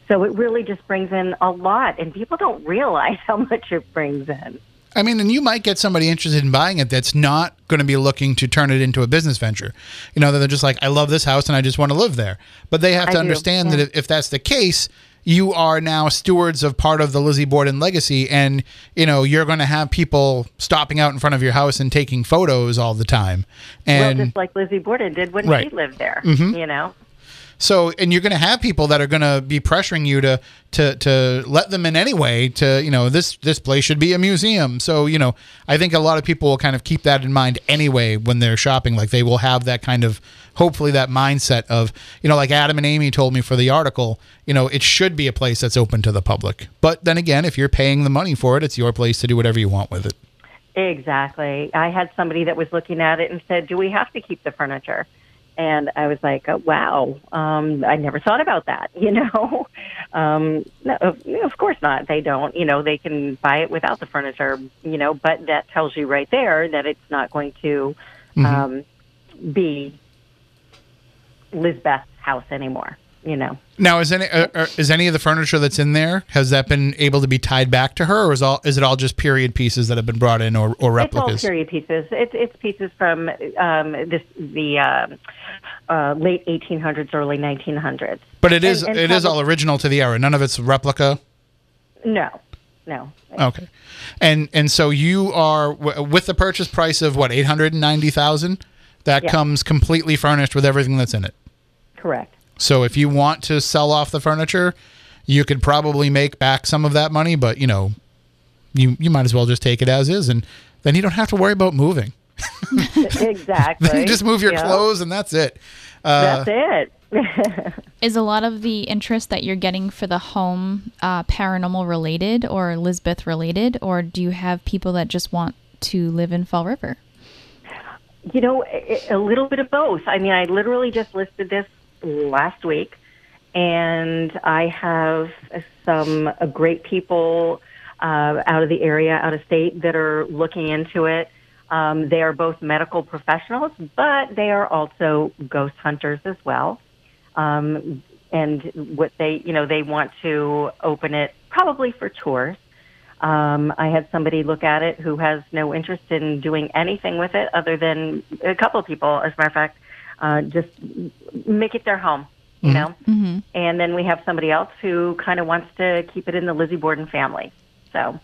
So it really just brings in a lot, and people don't realize how much it brings in. I mean, and you might get somebody interested in buying it that's not going to be looking to turn it into a business venture. You know, they're just like, I love this house and I just want to live there. But they have to do, understand yeah. that if that's the case, you are now stewards of part of the Lizzie Borden legacy, and you know you're going to have people stopping out in front of your house and taking photos all the time. And well, just like Lizzie Borden did when Right. she lived there, mm-hmm. you know. So, and you're going to have people that are going to be pressuring you to to to let them in anyway. To you know, this this place should be a museum. So, you know, I think a lot of people will kind of keep that in mind anyway when they're shopping. Like they will have that kind of hopefully that mindset of you know, like Adam and Amy told me for the article. You know, it should be a place that's open to the public. But then again, if you're paying the money for it, it's your place to do whatever you want with it. Exactly. I had somebody that was looking at it and said, "Do we have to keep the furniture?" And I was like, oh, wow, um, I never thought about that, you know? um, no, of, course not. They don't, you know, they can buy it without the furniture, you know, but that tells you right there that it's not going to um, be Lizbeth's house anymore, you know? Now, is any uh, uh, is any of the furniture that's in there has that been able to be tied back to her, or is all is it all just period pieces that have been brought in, or, or replicas? It's all period pieces. It's it's pieces from um, this the uh, uh, late 1800s, early 1900s. but it is and- and it is all original to the era. None of it's replica. No, no. Okay, and and so you are with the purchase price of what eight hundred and ninety thousand. That Yeah. comes completely furnished with everything that's in it. Correct. So if you want to sell off the furniture, you could probably make back some of that money, but you know, you you might as well just take it as is, and then you don't have to worry about moving. Exactly. You just move your Yeah. clothes, and that's it. Uh, That's it. Is a lot of the interest that you're getting for the home uh, paranormal related or Lizbeth related, or do you have people that just want to live in Fall River? You know, a a little bit of both. I mean, I literally just listed this last week, and I have some uh, great people uh, out of the area, out of state, that are looking into it. Um, they are both medical professionals, but they are also ghost hunters as well. Um, and what they, you know, they want to open it probably for tours. Um, I had somebody look at it who has no interest in doing anything with it other than a couple of people, as a matter of fact, uh, just make it their home, you know? Mm-hmm. And then we have somebody else who kind of wants to keep it in the Lizzie Borden family. So,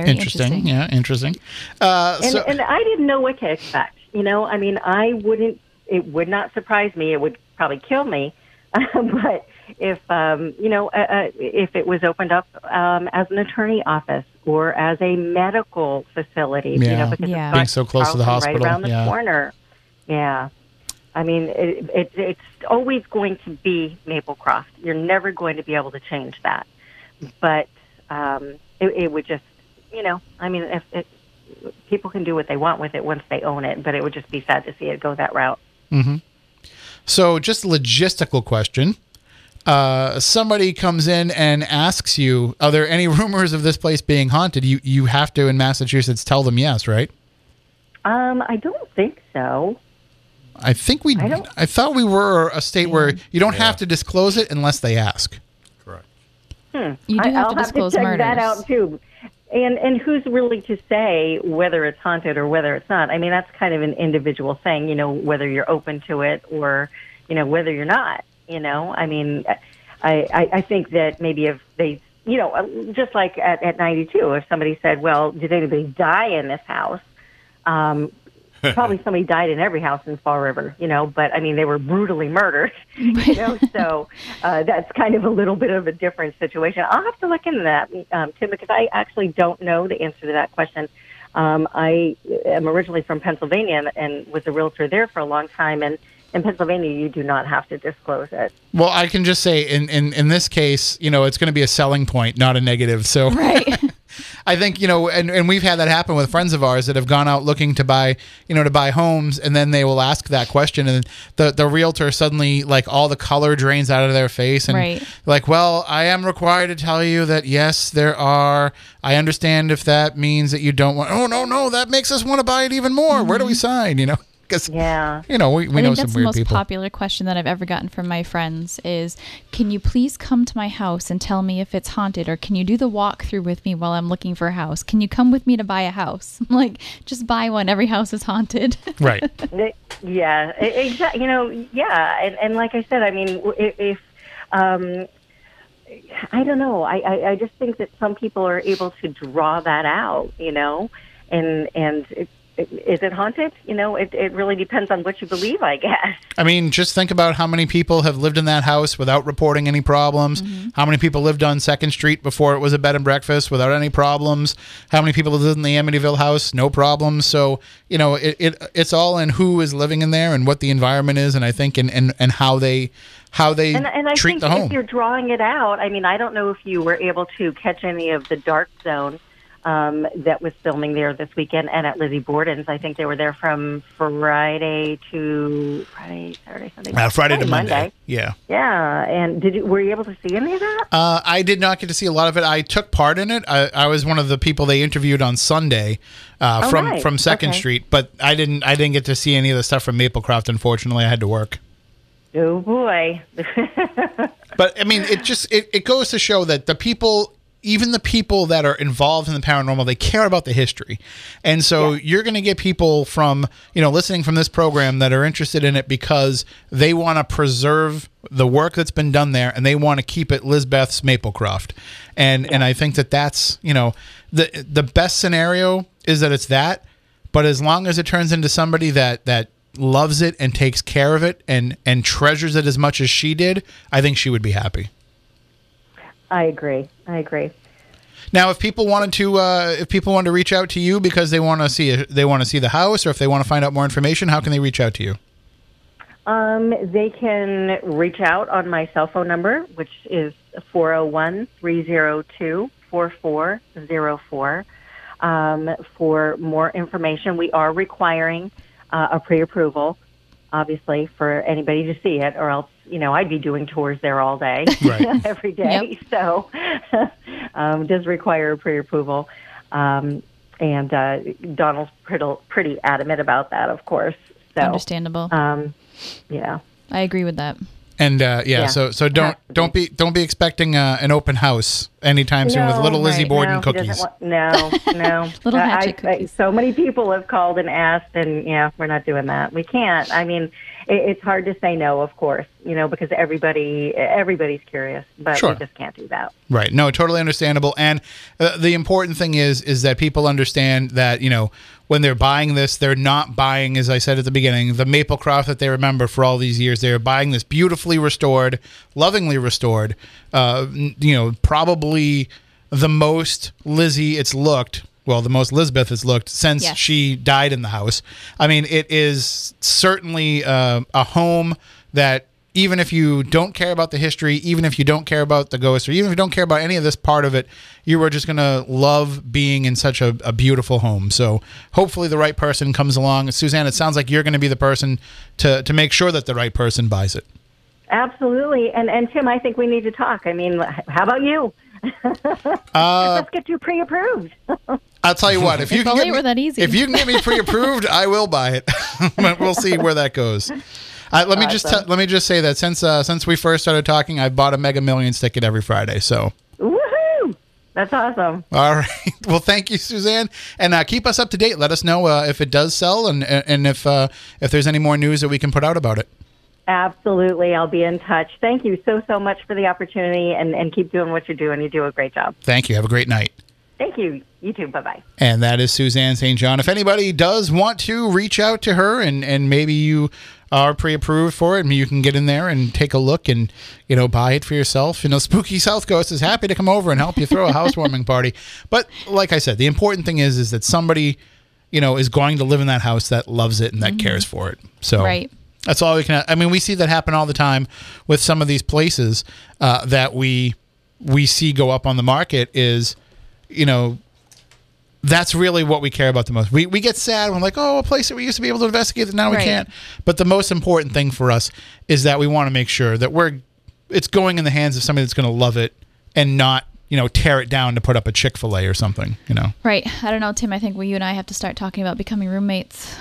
Very interesting. interesting. Yeah, interesting. Uh, and, so, and I didn't know what to expect. You know, I mean, I wouldn't. It would not surprise me. It would probably kill me. but if um, you know, uh, uh, if it was opened up um, as an attorney office or as a medical facility, you know, because Yeah. it's Being so close to the Charlton hospital, right around the yeah. corner. Yeah. I mean, it, it, it's always going to be Maplecroft. You're never going to be able to change that. But um, it, it would just, you know, I mean, if it, people can do what they want with it once they own it, but it would just be sad to see it go that route. so just a logistical question. Uh, somebody comes in and asks you, "Are there any rumors of this place being haunted?" You you have to in Massachusetts tell them yes, right? Um, I don't think so. I think we. I I thought we were a state where you don't have to disclose it unless they ask. Correct. You do I, have I'll to disclose have to check murders. that out too. And and who's really to say whether it's haunted or whether it's not? I mean, that's kind of an individual thing. You know, whether you're open to it or you know whether you're not. You know, I mean, I I, I think that maybe if they you know just like at, at 92, if somebody said, well, did anybody die in this house? Um, probably somebody died in every house in Fall River, you know, but I mean, they were brutally murdered, you know, so uh, that's kind of a little bit of a different situation. I'll have to look into that, um, Tim, because I actually don't know the answer to that question. Um, I am originally from Pennsylvania and, and was a realtor there for a long time, and in Pennsylvania, you do not have to disclose it. Well, I can just say in in in this case, you know, it's going to be a selling point, not a negative. So Right. I think you know, and, and we've had that happen with friends of ours that have gone out looking to buy, you know, to buy homes, and then they will ask that question, and the the realtor suddenly like all the color drains out of their face, and Right. like, well, I am required to tell you that yes, there are. I understand if that means that you don't want. Oh no, no, that makes us want to buy it even more. Where do we mm-hmm. sign? You know, because Yeah. you know we, we I know think some that's the most people. popular question that I've ever gotten from my friends is, "Can you please come to my house and tell me if it's haunted, or can you do the walkthrough with me while I'm looking for a house? Can you come with me to buy a house? I'm like, just buy one. Every house is haunted. right. Yeah, exactly. You know, yeah, and and like I said, I mean, if, if um, I don't know, I, I I just think that some people are able to draw that out, you know, and and it, it, is it haunted? You know, it it really depends on what you believe, I guess. I mean, just think about how many people have lived in that house without reporting any problems. Mm-hmm. How many people lived on Second Street before it was a bed and breakfast without any problems? How many people lived in the Amityville house, no problems? So you know, it, it it's all in who is living in there and what the environment is, and I think and and, and how they how they And, and I treat think the home. if you're drawing it out, I mean, I don't know if you were able to catch any of the dark zone um, that was filming there this weekend, and at Lizzie Borden's. I think they were there from Friday to Friday, Saturday, Sunday, Uh, Friday to Probably Monday. Yeah. Yeah, and did you were you able to see any of that? Uh, I did not get to see a lot of it. I took part in it. I, I was one of the people they interviewed on Sunday uh, Oh, from nice. from Second Okay. Street, but I didn't I didn't get to see any of the stuff from Maplecroft. Unfortunately, I had to work. Oh boy. But I mean, it just it, it goes to show that the people, even the people that are involved in the paranormal, they care about the history, and so you're going to get people from you know listening from this program that are interested in it because they want to preserve the work that's been done there, and they want to keep it Lizbeth's Maplecroft, and and I think that that's you know the the best scenario is that it's that, but as long as it turns into somebody that that loves it and takes care of it and and treasures it as much as she did, I think she would be happy. I agree. I agree. Now, if people wanted to, uh, if people wanted to reach out to you because they want to see they want to see the house, or if they want to find out more information, how can they reach out to you? Um, they can reach out on my cell phone number, which is 401 302 4404. Um, For more information, we are requiring uh, a pre approval, obviously, for anybody to see it, or else, you know, I'd be doing tours there all day, Right. every day. So um, does require pre approval. Um, and uh, Donald's pretty, pretty adamant about that, of course. So, Understandable. um, yeah. I agree with that. And uh, yeah, Yeah. so so don't Has don't be don't be expecting uh, an open house anytime soon with little Lizzie right, Borden no, cookies. want- no, no. Little I- hatchet I- cookies. so many people have called and asked, and yeah, we're not doing that. We can't. I mean, it, it's hard to say no, of course, you know, because everybody everybody's curious, but Sure. we just can't do that. Right. No, totally understandable. And uh, the important thing is is that people understand that you know when they're buying this, they're not buying, as I said at the beginning, the Maplecroft that they remember for all these years. They're buying this beautifully restored, lovingly restored. Uh, you know, probably the most Lizzie it's looked. Well, the most Lizbeth has looked since Yes. she died in the house. I mean, it is certainly uh, a home that even if you don't care about the history, even if you don't care about the ghosts, or even if you don't care about any of this part of it, you are just going to love being in such a, a beautiful home. So hopefully the right person comes along. Suzanne, it sounds like you're going to be the person to, to make sure that the right person buys it. Absolutely, and and Tim, I think we need to talk. I mean, how about you? Let's get you pre-approved. I'll tell you what, if you If can get me, that easy. if you can get me pre-approved, I will buy it. But we'll see where that goes. Uh, let me just Awesome. tell let me just say that since uh, since we first started talking, I've bought a Mega Millions ticket every Friday. So Woohoo! That's awesome. All right. Well, thank you, Suzanne, and uh, keep us up to date. Let us know uh, if it does sell, and and if uh, if there's any more news that we can put out about it. Absolutely, I'll be in touch. Thank you so so much for the opportunity, and and keep doing what you're doing. You do a great job. Thank you. Have a great night. Thank you. You too. Bye bye. And that is Suzanne St. John. If anybody does want to reach out to her, and and maybe you are pre-approved for it, and you can get in there and take a look and you know buy it for yourself. You know, Spooky South Coast is happy to come over and help you throw a housewarming party. But like I said, the important thing is is that somebody you know is going to live in that house that loves it and that mm-hmm. cares for it. So Right. That's all we can. I mean, we see that happen all the time with some of these places uh, that we we see go up on the market. Is you know that's really what we care about the most. We we get sad when like, oh, a place that we used to be able to investigate that now we Right. can't. But the most important thing for us is that we want to make sure that we're it's going in the hands of somebody that's going to love it and not you know tear it down to put up a Chick Fil A or something. You know. Right. I don't know, Tim. I think we, you and I have to start talking about becoming roommates.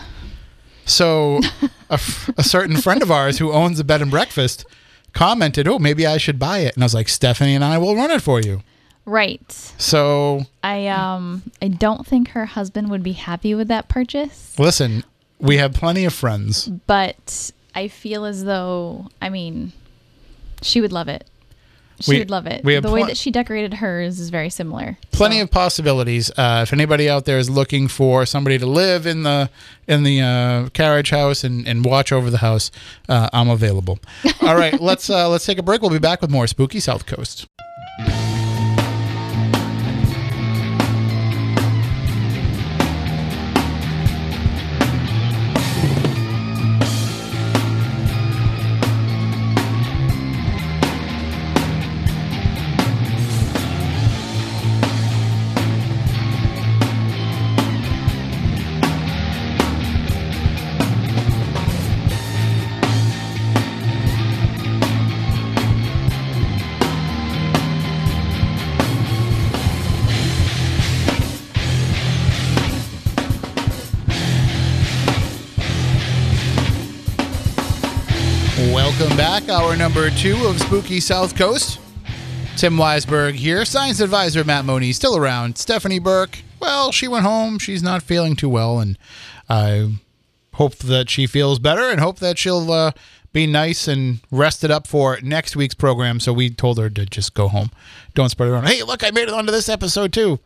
So, a, a certain friend of ours who owns a bed and breakfast commented, "Oh, maybe I should buy it." And I was like, "Stephanie and I will run it for you." Right. So, I um I don't think her husband would be happy with that purchase, listen, we have plenty of friends. but I feel as though I mean she would love it. She We- would love it. the way that she decorated hers is very similar. Plenty So- of possibilities. Uh, if anybody out there is looking for somebody to live in the in the uh, carriage house and, and watch over the house, uh, I'm available. All right, let's uh, let's take a break. We'll be back with more spooky South Coast. Back. Hour number two of Spooky South Coast. Tim Weisberg here. Science advisor Matt Moniz still around. Stephanie Burke, well, she went home. She's not feeling too well, and I hope that she feels better and hope that she'll uh, be nice and rested up for next week's program. So we told her to just go home. Don't spread it around. Hey, look, I made it onto this episode too.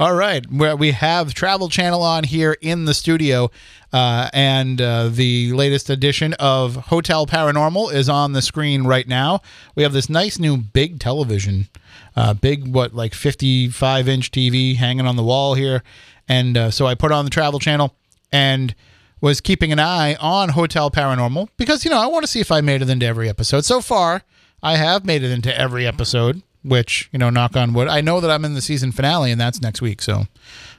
All right, we have Travel Channel on here in the studio, uh, and uh, the latest edition of Hotel Paranormal is on the screen right now. We have this nice new big television, uh, big what like fifty-five inch TV hanging on the wall here, and uh, so I put on the Travel Channel and was keeping an eye on Hotel Paranormal because you know I want to see if I made it into every episode. So far, I have made it into every episode which you know knock on wood i know that i'm in the season finale and that's next week. So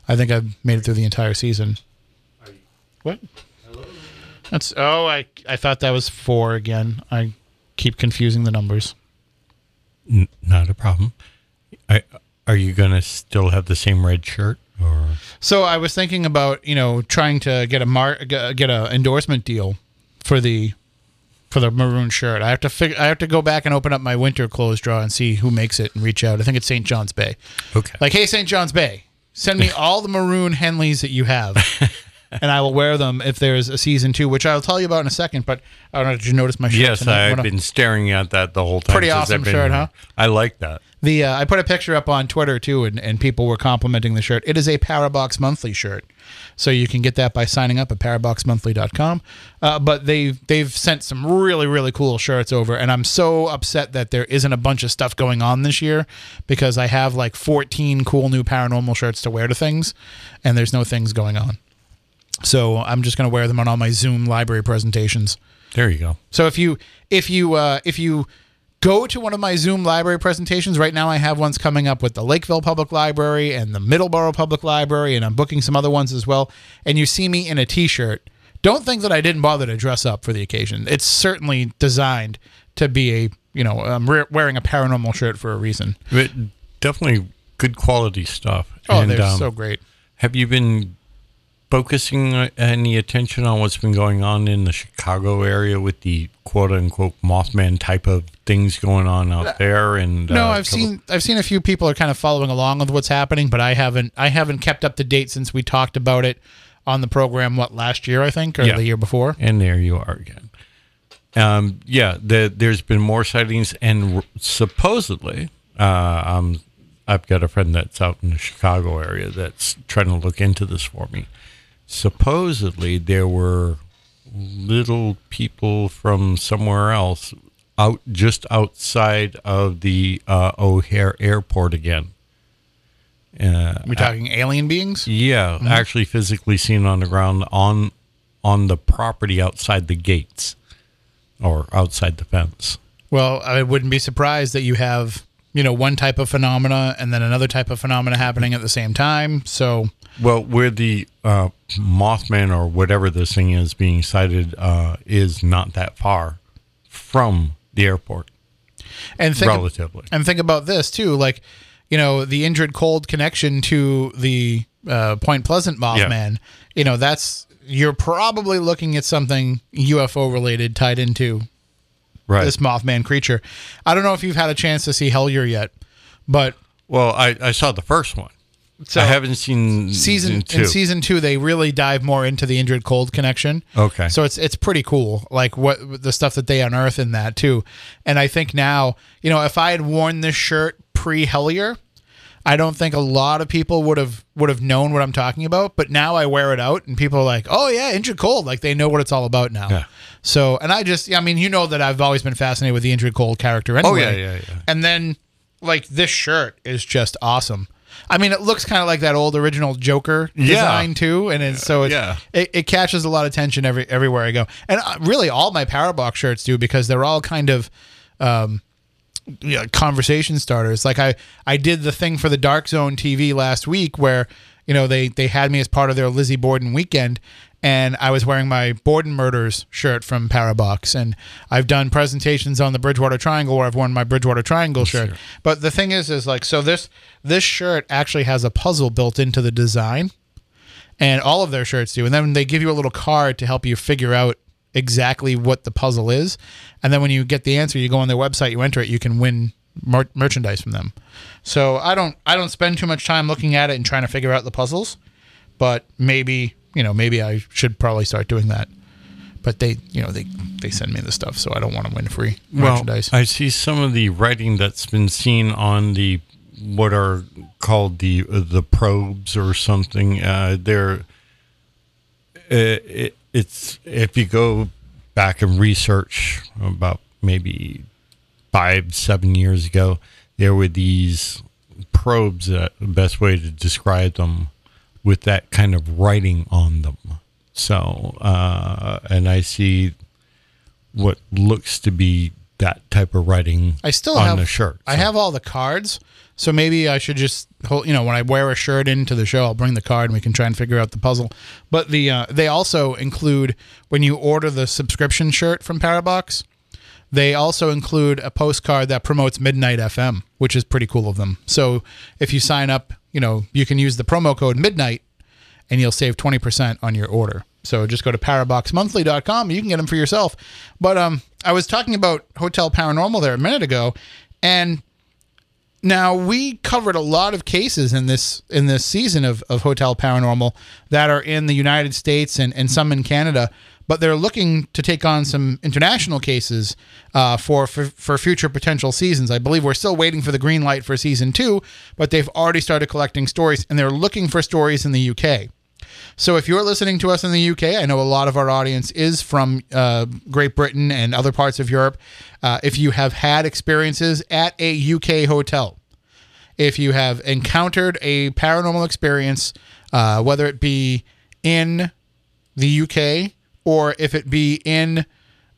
i think i've made it through the entire season. What? That's oh i i thought that was four again. I keep confusing the numbers. N- not a problem. I, are you going to still have the same red shirt? Or? So i was thinking about you know trying to get a mar get a endorsement deal for the for the maroon shirt i have to figure i have to go back and open up my winter clothes drawer and see who makes it and reach out i think it's st john's bay okay, Like, hey, St. John's Bay, send me all the maroon Henleys that you have, and I will wear them if there's a season two, which I'll tell you about in a second. But I don't know, did you notice my shirt? yes, tonight? I've been staring at that the whole time. Pretty awesome been shirt, huh? I like that. The uh, I put a picture up on Twitter too, and, and people were complimenting the shirt. It is a Parabox Monthly shirt, so you can get that by signing up at paraboxmonthly.com. Uh, but they they've sent some really really cool shirts over, and I'm so upset that there isn't a bunch of stuff going on this year because I have like 14 cool new paranormal shirts to wear to things, and there's no things going on. So I'm just gonna wear them on all my Zoom library presentations. There you go. So if you if you uh, if you go to one of my Zoom library presentations right now, I have ones coming up with the Lakeville Public Library and the Middleborough Public Library, and I'm booking some other ones as well. And you see me in a T-shirt. Don't think that I didn't bother to dress up for the occasion. It's certainly designed to be a you know I'm re- wearing a paranormal shirt for a reason. But definitely good quality stuff. Oh, And, they're um, so great. Have you been focusing uh, any attention on what's been going on in the Chicago area with the quote unquote Mothman type of things going on out there? And No, uh, I've seen I've seen a few people are kind of following along with what's happening, but I haven't I haven't kept up to date since we talked about it on the program what last year I think or Yeah. the year before. And there you are again. Um, yeah, the, there's been more sightings, and r- supposedly, uh, um, I've got a friend that's out in the Chicago area that's trying to look into this for me. Supposedly, there were little people from somewhere else out just outside of the uh, O'Hare Airport again. Uh, We're talking alien beings. yeah, actually physically seen on the ground on on the property outside the gates or outside the fence. Well, I wouldn't be surprised that you have, you know, one type of phenomena and then another type of phenomena happening at the same time. So, Well, where the uh, Mothman or whatever this thing is being sighted uh, is not that far from the airport, and think relatively. and think about this too, like, you know, the Indrid Cold connection to the uh, Point Pleasant Mothman. You know, that's you're probably looking at something UFO related tied into right. this Mothman creature. I don't know if you've had a chance to see Hellier yet, but well, I, I saw the first one. So- I haven't seen season two. in season two they really dive more into the Indrid Cold connection. Okay. So it's it's pretty cool, like what the stuff that they unearth in that too. And I think now, you know, if I had worn this shirt pre Hellier, I don't think a lot of people would have would have known what I'm talking about. But now I wear it out, and people are like, "Oh yeah, Indrid Cold!" Like they know what it's all about now. Yeah. So, and I just, yeah, I mean, you know that I've always been fascinated with the Indrid Cold character. Anyway. Oh, yeah, yeah, yeah. And then, like this shirt is just awesome. I mean, it looks kind of like that old original Joker Yeah. design too, and it's so it's, Yeah. it, it catches a lot of attention every everywhere I go, and uh, really all my Parabox shirts do because they're all kind of um, you know, conversation starters. Like I I did the thing for the Dark Zone TV last week where you know they they had me as part of their Lizzie Borden weekend. And I was wearing my Borden Murders shirt from Parabox, and I've done presentations on the Bridgewater Triangle where I've worn my Bridgewater Triangle shirt. But the thing is, is like so this this shirt actually has a puzzle built into the design, and all of their shirts do. And then they give you a little card to help you figure out exactly what the puzzle is, and then when you get the answer, you go on their website, you enter it, you can win mer- merchandise from them. So I don't I don't spend too much time looking at it and trying to figure out the puzzles, but maybe you know maybe I should probably start doing that. But they you know they they send me the stuff, so I don't want to win free Well, merchandise. I see some of the writing that's been seen on the what are called the uh, the probes or something. Uh, they're uh, it, it's if you go back and research about maybe five seven years ago, there were these probes. That the best way to describe them with that kind of writing on them. So, uh, and I see what looks to be that type of writing I still on have the shirt. I have all the cards, so maybe I should just hold. You know, when I wear a shirt into the show, I'll bring the card and we can try and figure out the puzzle. But the uh, they also include when you order the subscription shirt from Parabox, they also include a postcard that promotes Midnight FM, which is pretty cool of them. So if you sign up, you know, you can use the promo code Midnight, and you'll save twenty percent on your order. So just go to paraboxmonthly.com. You can get them for yourself. But um, I was talking about Hotel Paranormal there a minute ago, and now we covered a lot of cases in this in this season of, of Hotel Paranormal that are in the United States and, and some in Canada, but they're looking to take on some international cases uh, for, for for future potential seasons. I believe we're still waiting for the green light for season two, but they've already started collecting stories and they're looking for stories in the UK. So if you're listening to us in the UK, I know a lot of our audience is from uh, Great Britain and other parts of Europe. Uh, if you have had experiences at a UK hotel, if you have encountered a paranormal experience, uh, whether it be in the UK or if it be in,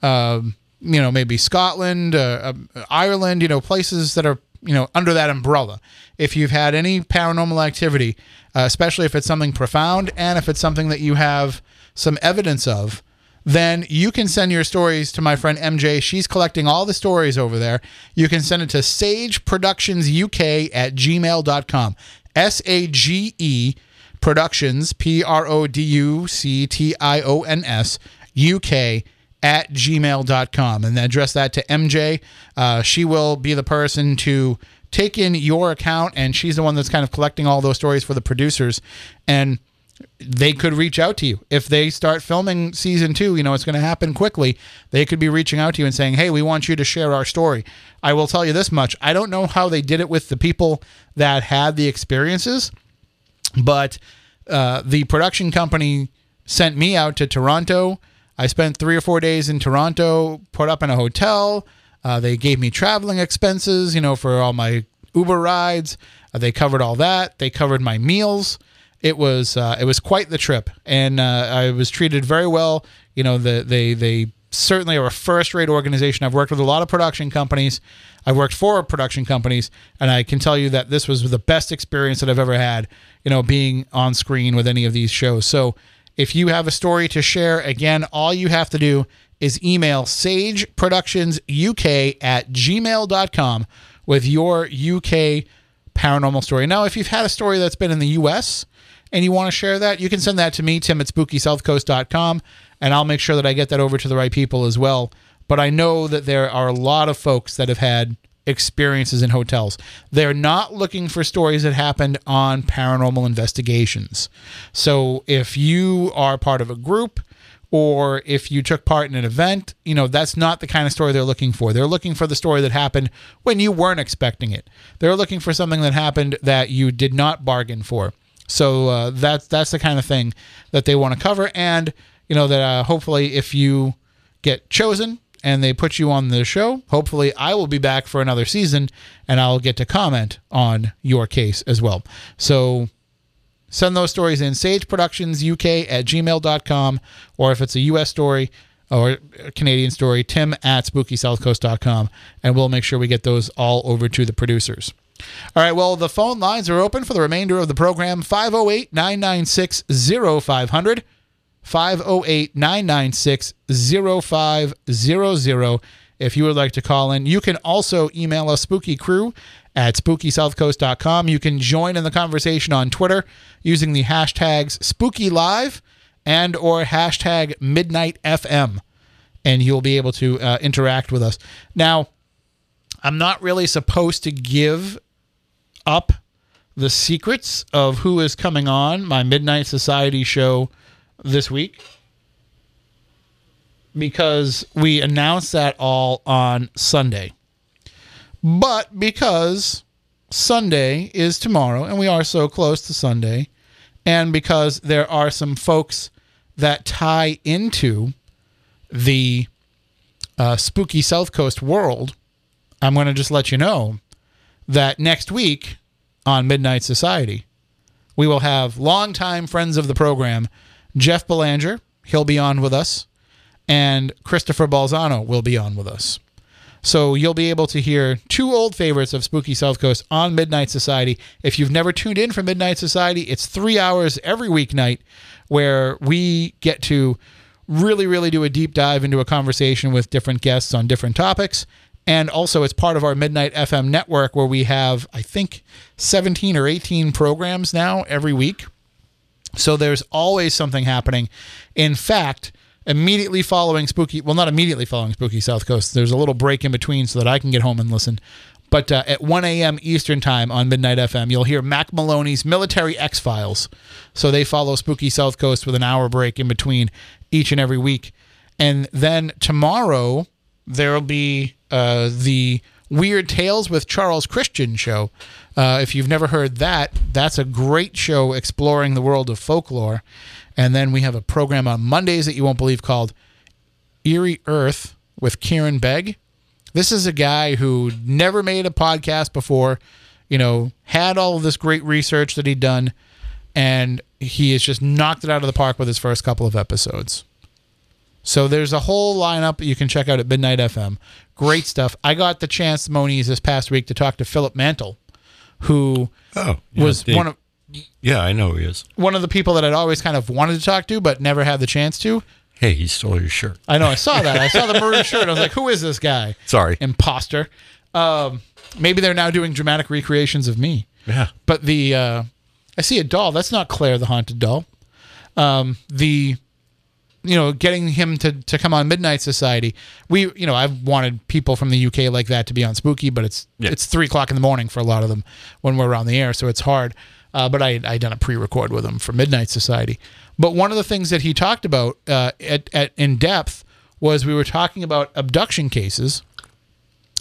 um, you know, maybe Scotland, uh, uh, Ireland, you know, places that are, you know, under that umbrella. If you've had any paranormal activity, uh, especially if it's something profound and if it's something that you have some evidence of, then you can send your stories to my friend MJ. She's collecting all the stories over there. You can send it to sageproductionsuk at gmail.com. S A G E Productions, P R O D U C T I O N S, UK at gmail.com. And address that to MJ. Uh, she will be the person to take in your account, and she's the one that's kind of collecting all those stories for the producers. And they could reach out to you if they start filming season two you know it's going to happen quickly they could be reaching out to you and saying hey we want you to share our story i will tell you this much i don't know how they did it with the people that had the experiences but uh, the production company sent me out to toronto i spent three or four days in toronto put up in a hotel uh, they gave me traveling expenses you know for all my uber rides uh, they covered all that they covered my meals it was uh, it was quite the trip, and uh, I was treated very well. You know, the, they they certainly are a first rate organization. I've worked with a lot of production companies. I've worked for production companies, and I can tell you that this was the best experience that I've ever had. You know, being on screen with any of these shows. So, if you have a story to share, again, all you have to do is email sageproductionsuk at gmail.com with your UK paranormal story. Now, if you've had a story that's been in the US and you want to share that, you can send that to me, Tim at spookysouthcoast.com, and I'll make sure that I get that over to the right people as well. But I know that there are a lot of folks that have had experiences in hotels. They're not looking for stories that happened on paranormal investigations. So if you are part of a group, or if you took part in an event, you know, that's not the kind of story they're looking for. They're looking for the story that happened when you weren't expecting it. They're looking for something that happened that you did not bargain for. So uh, that's that's the kind of thing that they want to cover, and you know that uh, hopefully if you get chosen and they put you on the show, hopefully I will be back for another season, and I'll get to comment on your case as well. So send those stories in sageproductionsuk at gmail.com or if it's a us story or canadian story tim at spookysouthcoast.com and we'll make sure we get those all over to the producers. All right well the phone lines are open for the remainder of the program oh 508-996-0500 508-996-0500 if you would like to call in you can also email us spooky crew at spookysouthcoast.com. You can join in the conversation on Twitter using the hashtags SpookyLive and or hashtag MidnightFM. and you'll be able to uh, interact with us. Now, I'm not really supposed to give up the secrets of who is coming on my Midnight Society show this week because we announced that all on Sunday. But because Sunday is tomorrow and we are so close to Sunday, and because there are some folks that tie into the uh, spooky South Coast world, I'm going to just let you know that next week on Midnight Society, we will have longtime friends of the program, Jeff Belanger. He'll be on with us, and Christopher Balzano will be on with us. So you'll be able to hear two old favorites of Spooky South Coast on Midnight Society. If you've never tuned in for Midnight Society, it's three hours every weeknight where we get to really, really do a deep dive into a conversation with different guests on different topics. And also, it's part of our Midnight FM network where we have, I think, 17 or 18 programs now every week. So there's always something happening. In fact, immediately following Spooky, well, not immediately following Spooky South Coast, there's a little break in between so that I can get home and listen. But uh, at 1 a.m. Eastern Time on Midnight FM, you'll hear Mack Maloney's Military X Files. So they follow Spooky South Coast with an hour break in between each and every week. And then tomorrow, there'll be uh, the Weird Tales with Charles Christian show. Uh, if you've never heard that, that's a great show exploring the world of folklore. And then we have a program on Mondays that you won't believe called Eerie Earth with Kieran Begg. This is a guy who never made a podcast before, you know, had all of this great research that he'd done, and he has just knocked it out of the park with his first couple of episodes. So there's a whole lineup you can check out at Midnight FM. Great stuff. I got the chance, Moniz, this past week to talk to Philip Mantle, who Oh, yeah, was Dave- one of Yeah, I know who he is. one of the people that I'd always kind of wanted to talk to, but never had the chance to. Hey, he stole your shirt. I know. I saw that. I saw the maroon shirt. I was like, "Who is this guy?" Sorry. Imposter. Um, maybe they're now doing dramatic recreations of me. Yeah. But the uh, I see a doll. That's not Claire the haunted doll. Um, the you know getting him to to come on Midnight Society. We you know I've wanted people from the UK like that to be on Spooky, but it's Yeah. it's three o'clock in the morning for a lot of them when we're on the air, so it's hard. Uh, but I I done a pre-record with him for Midnight Society. But one of the things that he talked about uh, at, at in depth was we were talking about abduction cases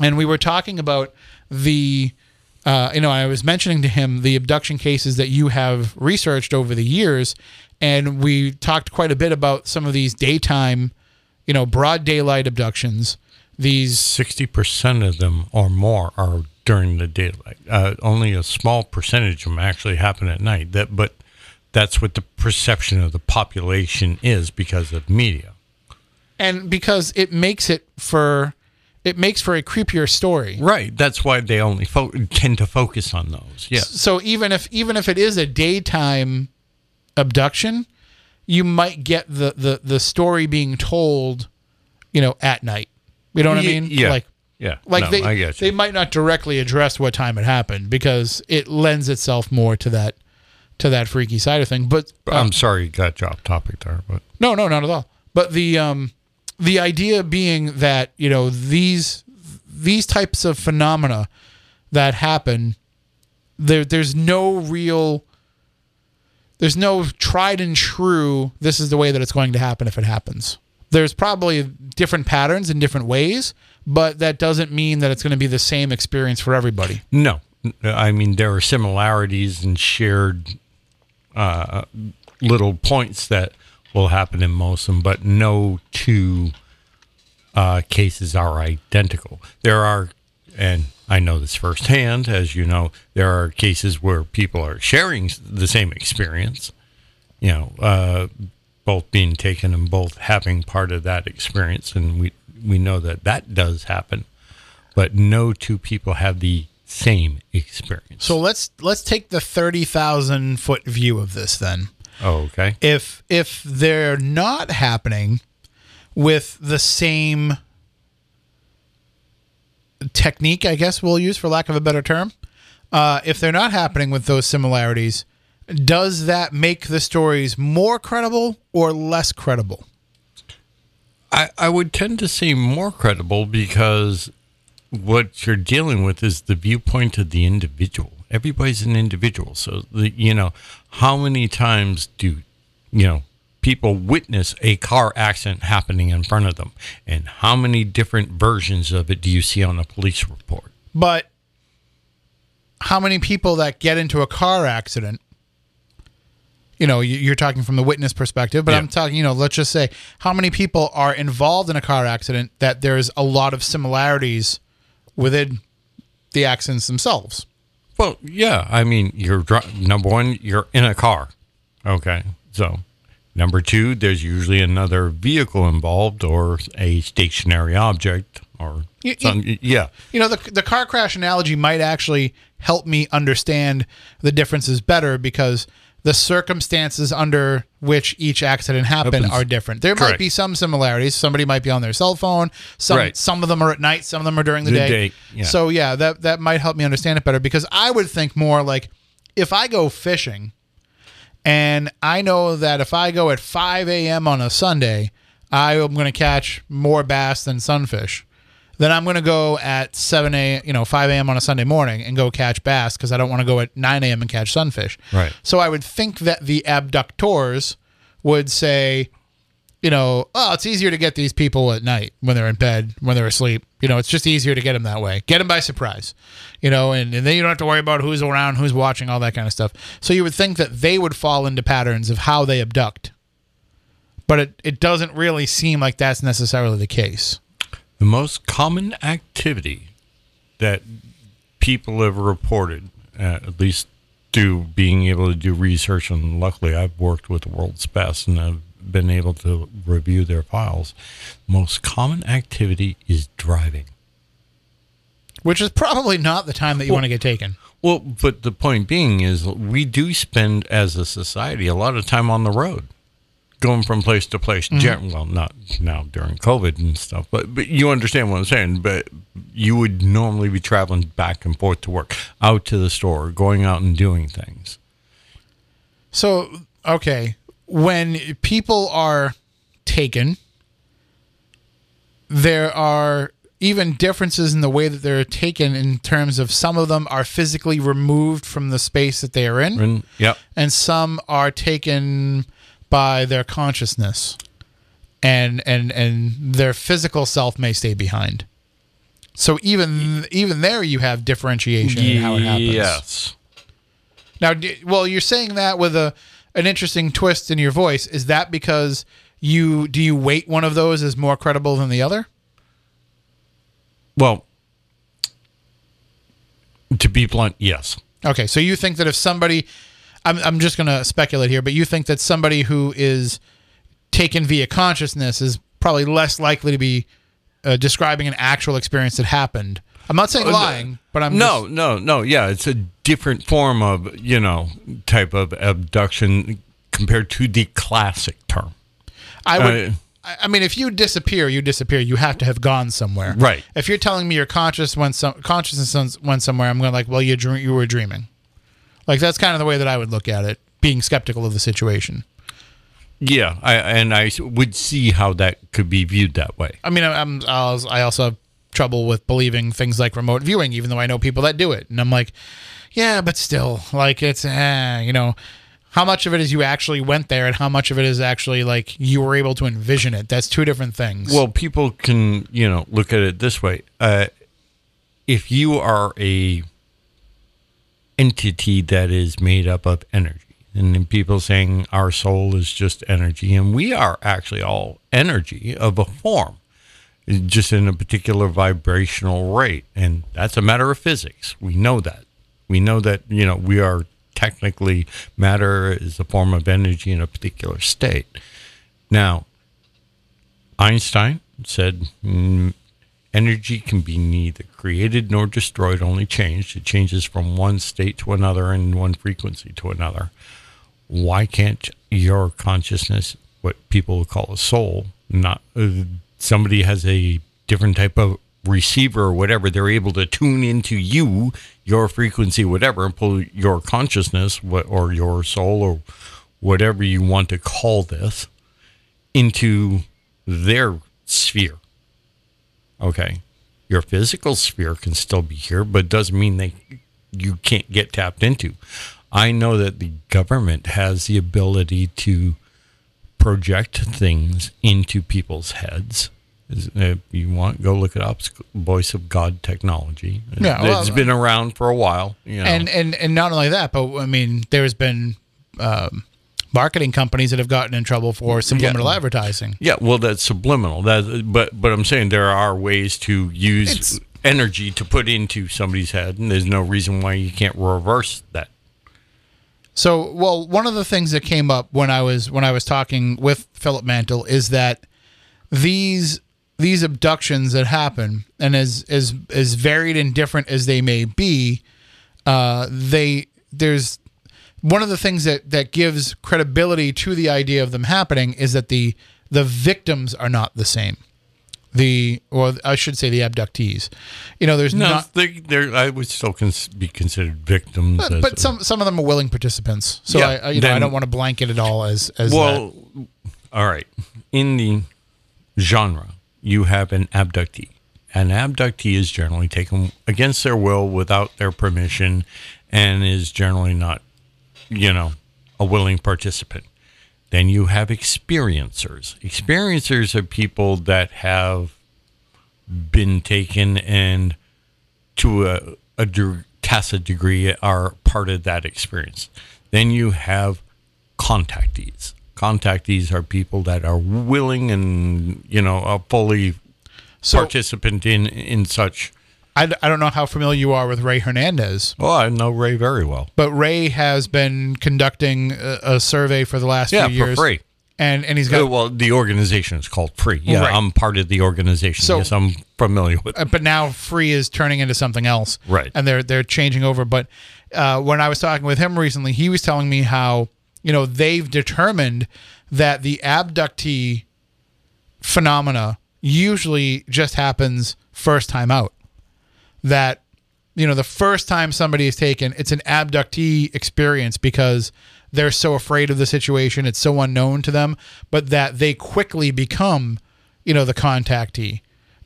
and we were talking about the uh, you know i was mentioning to him the abduction cases that you have researched over the years and we talked quite a bit about some of these daytime you know broad daylight abductions these 60% of them or more are during the daylight. Uh, only a small percentage of them actually happen at night. That, but that's what the perception of the population is because of media. and because it makes it for it makes for a creepier story Right. That's why they only fo- tend to focus on those. Yes. so even if even if it is a daytime abduction you might get the the the story being told you know at night. You know what i mean? yeah. like Yeah. like No, they they might not directly address what time it happened because it lends itself more to that to that freaky side of thing. But uh, I'm sorry you got you off topic there, but no no not at all. But the um the idea being that you know these these types of phenomena that happen there there's no real there's no tried and true this is the way that it's going to happen if it happens there's probably different patterns in different ways but that doesn't mean that it's going to be the same experience for everybody no. I mean, there are similarities and shared uh, little points that will happen in most of them, but no two uh, cases are identical. There are, and I know this firsthand, as you know, there are cases where people are sharing the same experience, you know, uh, both being taken and both having part of that experience. And we, we know that that does happen, but no two people have the same experience. so let's let's take the 30,000 foot view of this then oh, okay. if if they're not happening with the same technique, I guess we'll use for lack of a better term, uh, if they're not happening with those similarities, does that make the stories more credible or less credible? I, I would tend to say more credible because what you're dealing with is the viewpoint of the individual. Everybody's an individual. So, the, you know, how many times do, you know, people witness a car accident happening in front of them? And how many different versions of it do you see on a police report? But how many people that get into a car accident? You know, you- you're talking from the witness perspective, but Yeah. I'm talking, you know, let's just say how many people are involved in a car accident that there's a lot of similarities within the accidents themselves. Well, yeah. I mean, you're number one, you're in a car. Okay. So, number two, there's usually another vehicle involved or a stationary object or Y- y- some, yeah. You know, the, the car crash analogy might actually help me understand the differences better because the circumstances under which each accident happened are different. There might be some similarities. Somebody might be on their cell phone. Some Right. some of them are at night. Some of them are during the, The day. day, yeah. So yeah, that that might help me understand it better because I would think more like if I go fishing and I know that if I go at 5 a.m. on a Sunday, I am going to catch more bass than sunfish. Then I'm going to go at 7 a. you know 5 a.m. on a Sunday morning and go catch bass because I don't want to go at 9 a.m. and catch sunfish. Right. So I would think that the abductors would say, you know, oh, it's easier to get these people at night when they're in bed, when they're asleep. You know, it's just easier to get them that way. Get them by surprise, you know, and, and then you don't have to worry about who's around, who's watching, all that kind of stuff. So you would think that they would fall into patterns of how they abduct. But it, it doesn't really seem like that's necessarily the case. The most common activity that people have reported, uh, at least through being able to do research, and luckily I've worked with the world's best and I've been able to review their files. Most common activity is driving. Which is probably not the time that you want to get taken. Well, but the point being is we do spend as a society a lot of time on the road, going from place to place. Mm-hmm. Gen- well, not now during COVID and stuff, but but you understand what I'm saying. But you would normally be traveling back and forth to work, out to the store, going out and doing things. So, okay, when people are taken, there are even differences in the way that they're taken in terms of some of them are physically removed from the space that they are in, And yep, and some are taken by their consciousness. And and and their physical self may stay behind. So even even there you have differentiation in how it happens. Yes. Now, well, you're saying that with a an interesting twist in your voice. Is that because you do you weight one of those as more credible than the other? Well, to be blunt, yes. Okay, so you think that if somebody, I'm I'm just gonna speculate here, but you think that somebody who is taken via consciousness is probably less likely to be uh, describing an actual experience that happened. I'm not saying lying, but I'm no, just- no, no. Yeah, it's a different form of you know type of abduction compared to the classic term. I would. Uh, I mean, if you disappear, you disappear. You have to have gone somewhere. Right. If you're telling me your conscious went some consciousness went somewhere, I'm going like, well, you dream, you were dreaming. Like that's kind of the way that I would look at it, being skeptical of the situation. Yeah, I, and I would see how that could be viewed that way. I mean, I'm I also have trouble with believing things like remote viewing, even though I know people that do it, and I'm like, yeah, but still, like it's, eh, you know. How much of it is you actually went there, and how much of it is actually like you were able to envision it? That's two different things. Well, people can you know look at it this way: uh, if you are a entity that is made up of energy, and people saying our soul is just energy, and we are actually all energy of a form, just in a particular vibrational rate, and that's a matter of physics. We know that. We know that you know we are technically matter is a form of energy in a particular state. Now, Einstein said mm, energy can be neither created nor destroyed, only changed. It changes from one state to another and one frequency to another. Why can't your consciousness, what people call a soul, not uh, somebody has a different type of receiver or whatever, they're able to tune into you, your frequency, whatever, and pull your consciousness or your soul or whatever you want to call this into their sphere. Okay. Your physical sphere can still be here, but doesn't mean they you can't get tapped into. I know that the government has the ability to project things into people's heads. If you want, go look it up. Voice of God technology. Yeah, well, it's been around for a while. You know. and and and not only that, but I mean, there's been um, marketing companies that have gotten in trouble for subliminal Yeah. advertising. Yeah, well, that's subliminal. That, but but I'm saying there are ways to use It's- energy to put into somebody's head, and there's no reason why you can't reverse that. So, well, one of the things that came up when I was when I was talking with Philip Mantle is that these these abductions that happen, and as as as varied and different as they may be, uh, they there's one of the things that that gives credibility to the idea of them happening is that the the victims are not the same. The or I should say the abductees. You know, there's No, not they, they're, I would still cons- be considered victims. but, but some some of them are willing participants. So Yeah, I, I you know I don't want to blanket it all as as that. well, all right. In the genre, you have an abductee. An abductee is generally taken against their will, without their permission, and is generally not, you know, a willing participant. Then you have experiencers. Experiencers are people that have been taken and to a, a de- tacit degree are part of that experience. Then you have contactees. Contactees are people that are willing and you know a fully So- participant in in such. I, I don't know how familiar you are with Ray Hernandez, Well, I know Ray very well. but Ray has been conducting a, a survey for the last Yeah, few for years. free. And and he's Uh, got well, the organization is called Free. Yeah, Right. I'm part of the organization. So- yes, I'm familiar with. uh, but now free is turning into something else Right. and they're they're changing over but uh, when i was talking with him recently he was telling me how you know they've determined that the abductee phenomena usually just happens first time out that you know the first time somebody is taken it's an abductee experience because they're so afraid of the situation it's so unknown to them but that they quickly become you know the contactee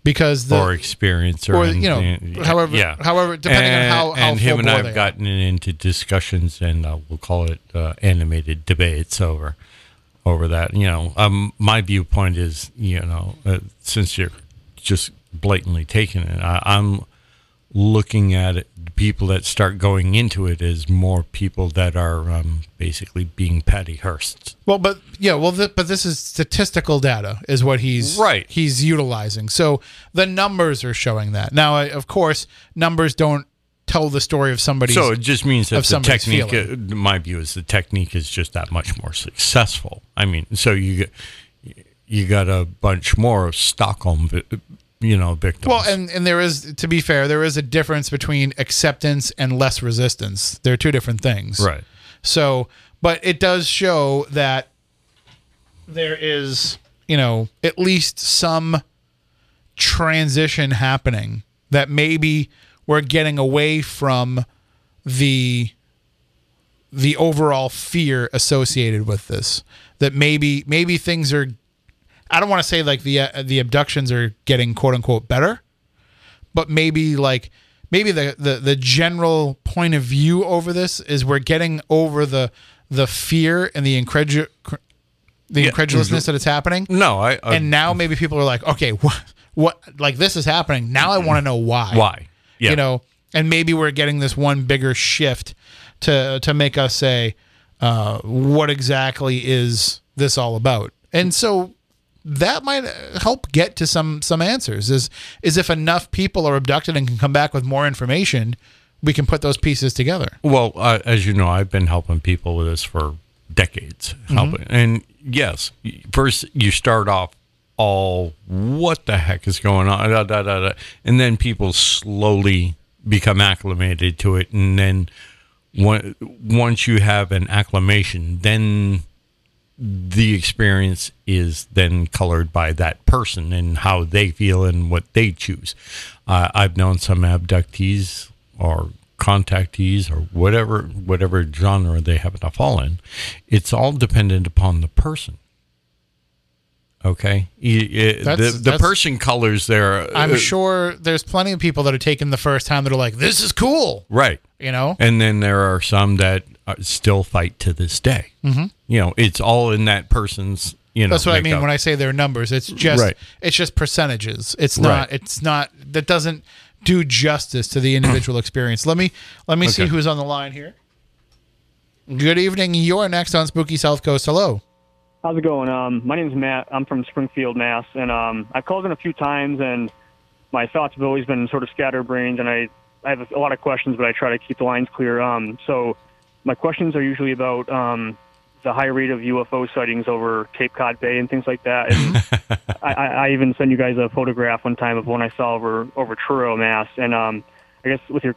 because the or experience, or, or, you know, anything. however- yeah. however, depending on how- how and him and I've gotten into discussions, and uh, we'll call it uh, animated debates over over that. You know, um, my viewpoint is, you know, uh, since you're just blatantly taking it, I, I'm looking at it. People that start going into it as more people that are um, basically being Patty Hearst. Well, but yeah, well, th- but this is statistical data, is what he's Right. He's utilizing. So the numbers are showing that. Now, I- of course, numbers don't tell the story of somebody. So it just means that of the technique, feeling. uh, my view is the technique is just that much more successful. I mean, so you get- you got a bunch more of Stockholm, you know, victims. well, and and there is, to be fair, there is a difference between acceptance and less resistance. They're two different things. right, So, but it does show that there is, you know, at least some transition happening that maybe we're getting away from the the overall fear associated with this that maybe maybe things are I don't want to say like the uh, the abductions are getting quote unquote better but maybe like maybe the, the the general point of view over this is we're getting over the the fear and the incredu- the Yeah. incredulousness that it's happening. No, I, I and now maybe people are like okay what what like this is happening. Now i want to know why. Why? Yeah, you know and maybe we're getting this one bigger shift to to make us say uh, what exactly is this all about? And so that might help get to some some answers. Is is if enough people are abducted and can come back with more information we can put those pieces together. Well, uh, as you know, I've been helping people with this for decades. Helping, and yes, first you start off all what the heck is going on, da, da, da, da, and then people slowly become acclimated to it, and then one, once you have an acclimation, then the experience is then colored by that person and how they feel and what they choose. Uh, I've known some abductees or contactees or whatever whatever genre they happen to fall in. It's all dependent upon the person. Okay, you- the the Persian colors their. I'm uh, sure there's plenty of people that are taking the first time that are like, "This is cool," right. you know. And then there are some that still fight to this day. Mm-hmm. You know, it's all in that person's. You know, That's what I mean when I say their numbers. It's just Right. it's just percentages. It's not Right. it's not that doesn't do justice to the individual experience. Let me let me see who's on the line here. Good evening. You're next on Spooky South Coast. Hello. How's it going? Um, my name's Matt. I'm from Springfield, Mass, and um, I've called in a few times, and my thoughts have always been sort of scatterbrained, and I, I have a lot of questions, but I try to keep the lines clear. Um, so my questions are usually about um, the high rate of UFO sightings over Cape Cod Bay and things like that. And I, I even sent you guys a photograph one time of one I saw over over Truro, Mass, and um, I guess with your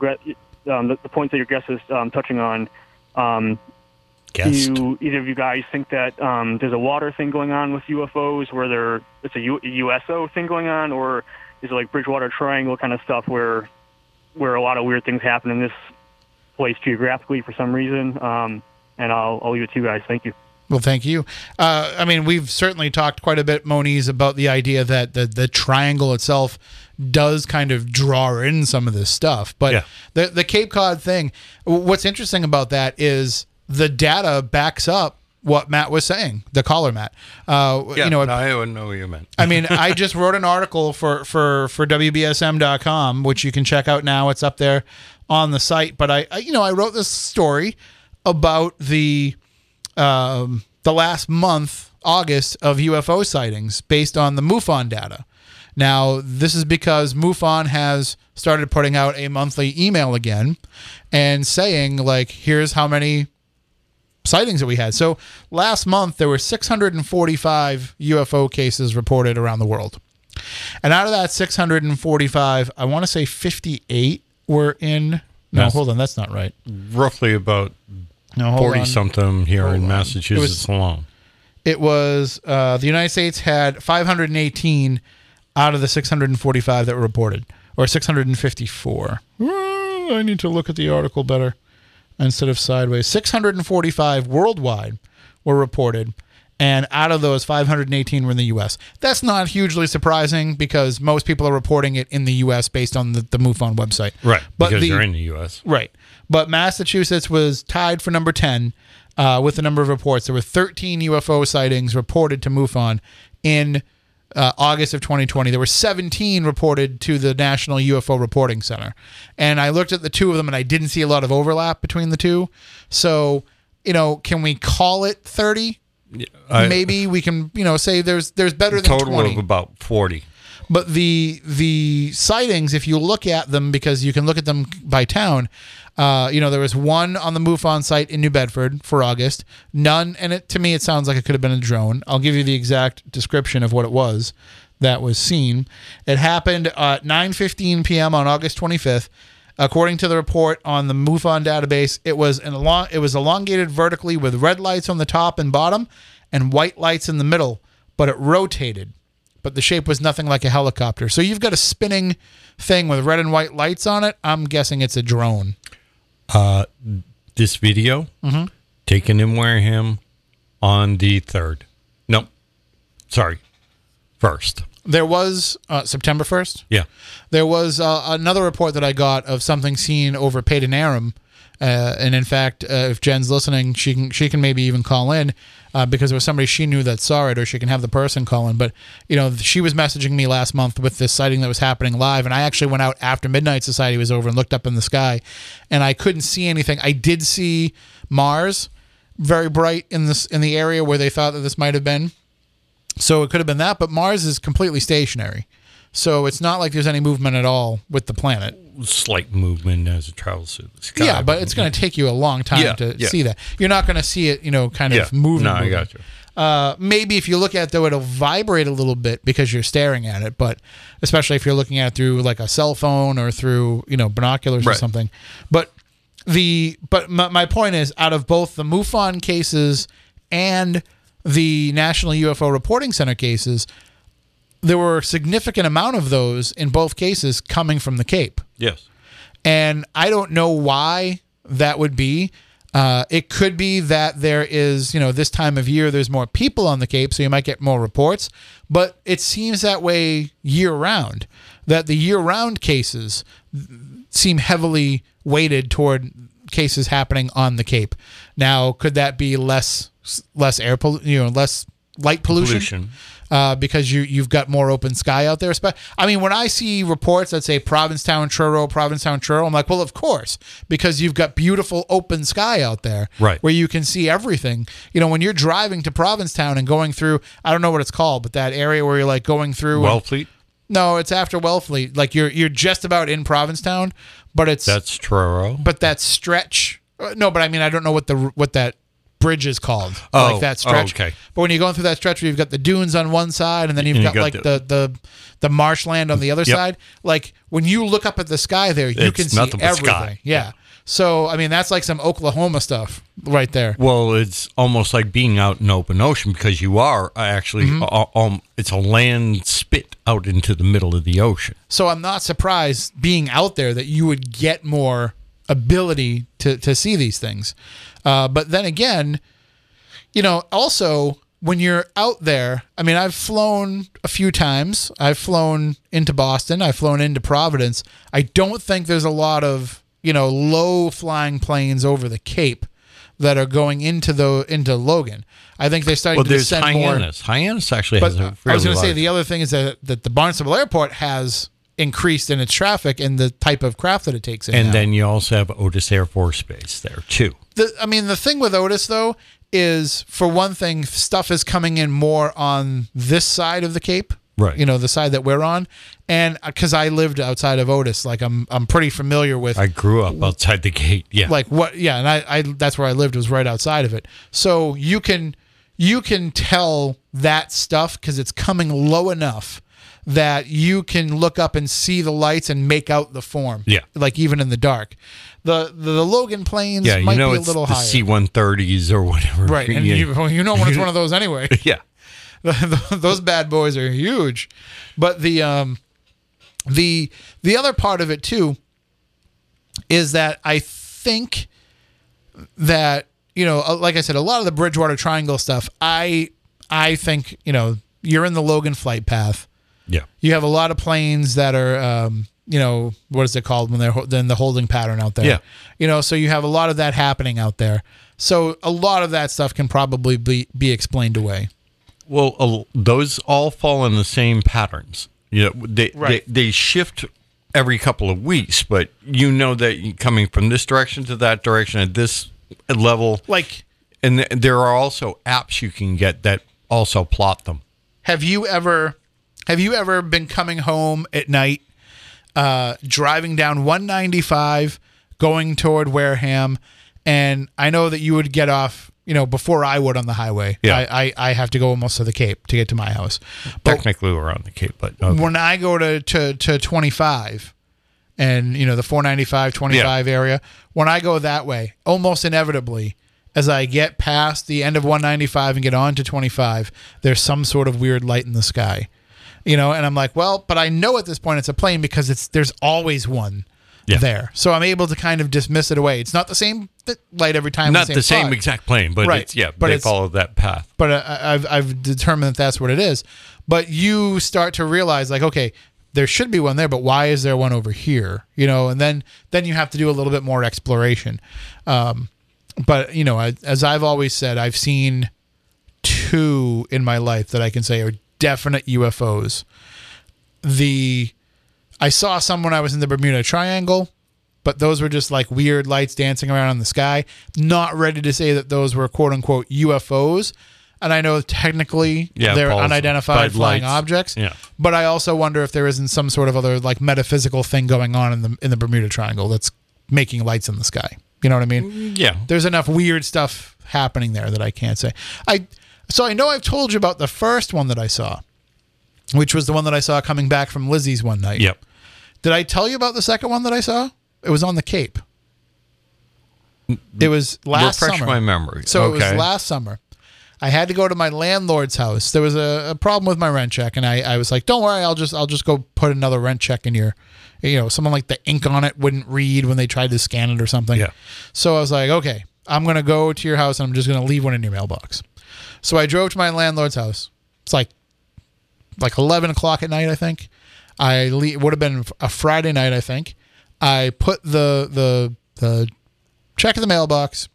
um, the, the points that your guest is um, touching on. Um, Guest. do either of you guys think that um, there's a water thing going on with UFOs, where there it's a U- USO thing going on, or is it like Bridgewater Triangle kind of stuff where where a lot of weird things happen in this place geographically for some reason? Um, and I'll I'll leave it to you guys. Thank you. Well, thank you. Uh, I mean, we've certainly talked quite a bit, Moniz, about the idea that the the triangle itself does kind of draw in some of this stuff. But Yeah. the the Cape Cod thing, what's interesting about that is the data backs up what Matt was saying. The caller, Matt. Uh, Yeah, you know, no, I wouldn't know what you meant. I mean, I just wrote an article for for for WBSM.com, which you can check out now. It's up there on the site. But I, I you know, I wrote this story about the um, the last month, August, of UFO sightings based on the MUFON data. Now, this is because MUFON has started putting out a monthly email again and saying, like, here's how many sightings that we had. So last month, there were 645 UFO cases reported around the world. And out of that 645, I want to say 58 were in. No, hold on, that's not right. Roughly about No, forty on. something here Hold in on. Massachusetts It was- alone. It was uh, the United States had 518 out of the 645 that were reported, or 654. Uh, I need to look at the article better instead of sideways. 645 worldwide were reported, and out of those, 518 were in the U.S. That's not hugely surprising because most people are reporting it in the U.S. based on the, the MUFON website. Right, but because the, you're in the U.S. Right. But Massachusetts was tied for number 10 uh, with the number of reports. There were 13 UFO sightings reported to MUFON in uh, August of 2020. There were 17 reported to the National UFO Reporting Center. And I looked at the two of them and I didn't see a lot of overlap between the two. So, you know, can we call it 30? I- Maybe we can, you know, say there's there's better than total 20 of about forty. but the the sightings if you look at them because you can look at them by town uh, you know there was one on the MUFON site in New Bedford for August none and it to me it sounds like it could have been a drone I'll give you the exact description of what it was that was seen it happened at 9:15 p.m. on August 25th according to the report on the MUFON database it was an elong- it was elongated vertically with red lights on the top and bottom and white lights in the middle but it rotated but the shape was nothing like a helicopter. So you've got a spinning thing with red and white lights on it. I'm guessing it's a drone. This video Mm-hmm. taken in Wareham on the third. No, sorry, first. There was uh, September 1st. Yeah, There was uh, another report that I got of something seen over Peyton Aram. Uh, and in fact, uh, if Jen's listening, she can she can maybe even call in uh, because there was somebody she knew that saw it, or she can have the person call in. But you know, she was messaging me last month with this sighting that was happening live, and I actually went out after Midnight Society was over and looked up in the sky, and I couldn't see anything. I did see Mars very bright in this in the area where they thought that this might have been. So it could have been that, but Mars is completely stationary. So it's not like there's any movement at all with the planet. slight movement as it travels through the sky. yeah, but it's going to take you a long time Yeah, to yeah. see that. You're not going to see it, you know, kind yeah. of moving. No, I moving. got you. Uh, maybe if you look at it, though, it'll vibrate a little bit because you're staring at it. But especially if you're looking at it through like a cell phone or through you know binoculars or something. But the but my, my point is, out of both the MUFON cases and the National UFO Reporting Center cases, there were a significant amount of those in both cases coming from the Cape Yes. and I don't know why that would be. Uh, it could be that there is, you know, this time of year there's more people on the Cape, so you might get more reports. But it seems that way year round. That the year round cases seem heavily weighted toward cases happening on the Cape. Now, could that be less less air pollution, you know, less light pollution? Pollution. Uh, because you you've got more open sky out there. I mean, when I see reports that say Provincetown, Truro, Provincetown, Truro, I'm like, well, of course, because you've got beautiful open sky out there, Right. Where you can see everything. You know, when you're driving to Provincetown and going through, I don't know what it's called, but that area where you're like going through. and- Wellfleet. no, it's after Wellfleet. Like you're you're just about in Provincetown, but it's That's Truro. but that stretch. uh, No, but I mean I don't know what the what that bridge is called. Oh, like that stretch. oh, okay. But when you're going through that stretch, where you've got the dunes on one side, and then you've And you got, got like the, the the marshland on the other Yep. side. Like when you look up at the sky there, you It's can see everything. sky. Yeah. So I mean that's like some Oklahoma stuff right there. Well, it's almost like being out in open ocean because you are actually Mm-hmm. uh, um, it's a land spit out into the middle of the ocean. So I'm not surprised being out there that you would get more ability to, to see these things. Uh, but then again, you know, also when you're out there, I mean, I've flown a few times. I've flown into Boston. I've flown into Providence. I don't think there's a lot of, you know, low flying planes over the Cape that are going into the into Logan. I think they're starting Well, to there's descend more. Hyannis. Hyannis actually But has a I was going to say the other thing is that that the Barnstable Airport has increased in its traffic and the type of craft that it takes in. and now. then you also have Otis Air Force Base there too. The, I mean, the thing with Otis though is, for one thing, stuff is coming in more on this side of the Cape, Right. You know, the side that we're on, and uh, because I lived outside of Otis, like I'm I'm pretty familiar with I grew up outside the gate. Yeah. like what yeah and I, I that's where i lived was right outside of it so you can you can tell that stuff because it's coming low enough that you can look up and see the lights and make out the form Yeah. like even in the dark the the, the logan planes yeah, might you know be a little the higher C-130s or whatever. right and yeah. you, you know when it's one of those anyway yeah. those bad boys are huge but the um the the other part of it too is that i think that you know uh, like i said a lot of the bridgewater triangle stuff i i think you know you're in the logan flight path Yeah. you have a lot of planes that are um, you know what is it called when they're in the holding pattern out there Yeah. you know so you have a lot of that happening out there so a lot of that stuff can probably be be explained away Well, uh, those all fall in the same patterns. You know, they, Right. they they shift every couple of weeks, but you know that coming from this direction to that direction at this level, like and th- there are also apps you can get that also plot them. Have you ever have you ever been coming home at night, uh, driving down 195, going toward Wareham, and I know that you would get off, you know, before I would on the highway. Yeah. I, I, I have to go almost to the Cape to get to my house. But Technically, we're on the Cape, but okay. when I go to, to, to 25 and, you know, the 495, 25 area, when I go that way, almost inevitably, as I get past the end of 195 and get on to 25, there's some sort of weird light in the sky. You know, and I'm like, well, but I know at this point it's a plane because it's there's always one Yeah. there. So I'm able to kind of dismiss it away. It's not the same light every time. not the same spot exact plane, but Right. it's yeah, But they it's- follow that path. but uh, I've I've determined that that's what it is. But you start to realize like, okay, there should be one there, but why is there one over here? You know, and then then you have to do a little bit more exploration. Um, but you know, I, as I've always said, I've seen two in my life that I can say are definite UFOs. The I saw some when I was in the Bermuda Triangle, but those were just like weird lights dancing around in the sky. Not ready to say that those were quote unquote UFOs. And I know technically Yeah, they're Paul's unidentified flying lights. objects. Yeah. But I also wonder if there isn't some sort of other like metaphysical thing going on in the in the Bermuda Triangle that's making lights in the sky. You know what I mean? Mm, yeah, there's enough weird stuff happening there that I can't say. I so I know I've told you about the first one that I saw, which was the one that I saw coming back from Lizzie's one night. yep. Did I tell you about the second one that I saw? It was on the Cape. It was last Refresh summer. my memory. So it was last summer. I had to go to my landlord's house. There was a, a problem with my rent check, and I, I was like, "Don't worry, I'll just I'll just go put another rent check in your, you know, someone like the ink on it wouldn't read when they tried to scan it or something." Yeah. So I was like, "Okay, I'm gonna go to your house and I'm just gonna leave one in your mailbox. So I drove to my landlord's house. It's like like 11 o'clock at night, I think. I le- would have been a Friday night, I think. I put the the the check in the mailbox,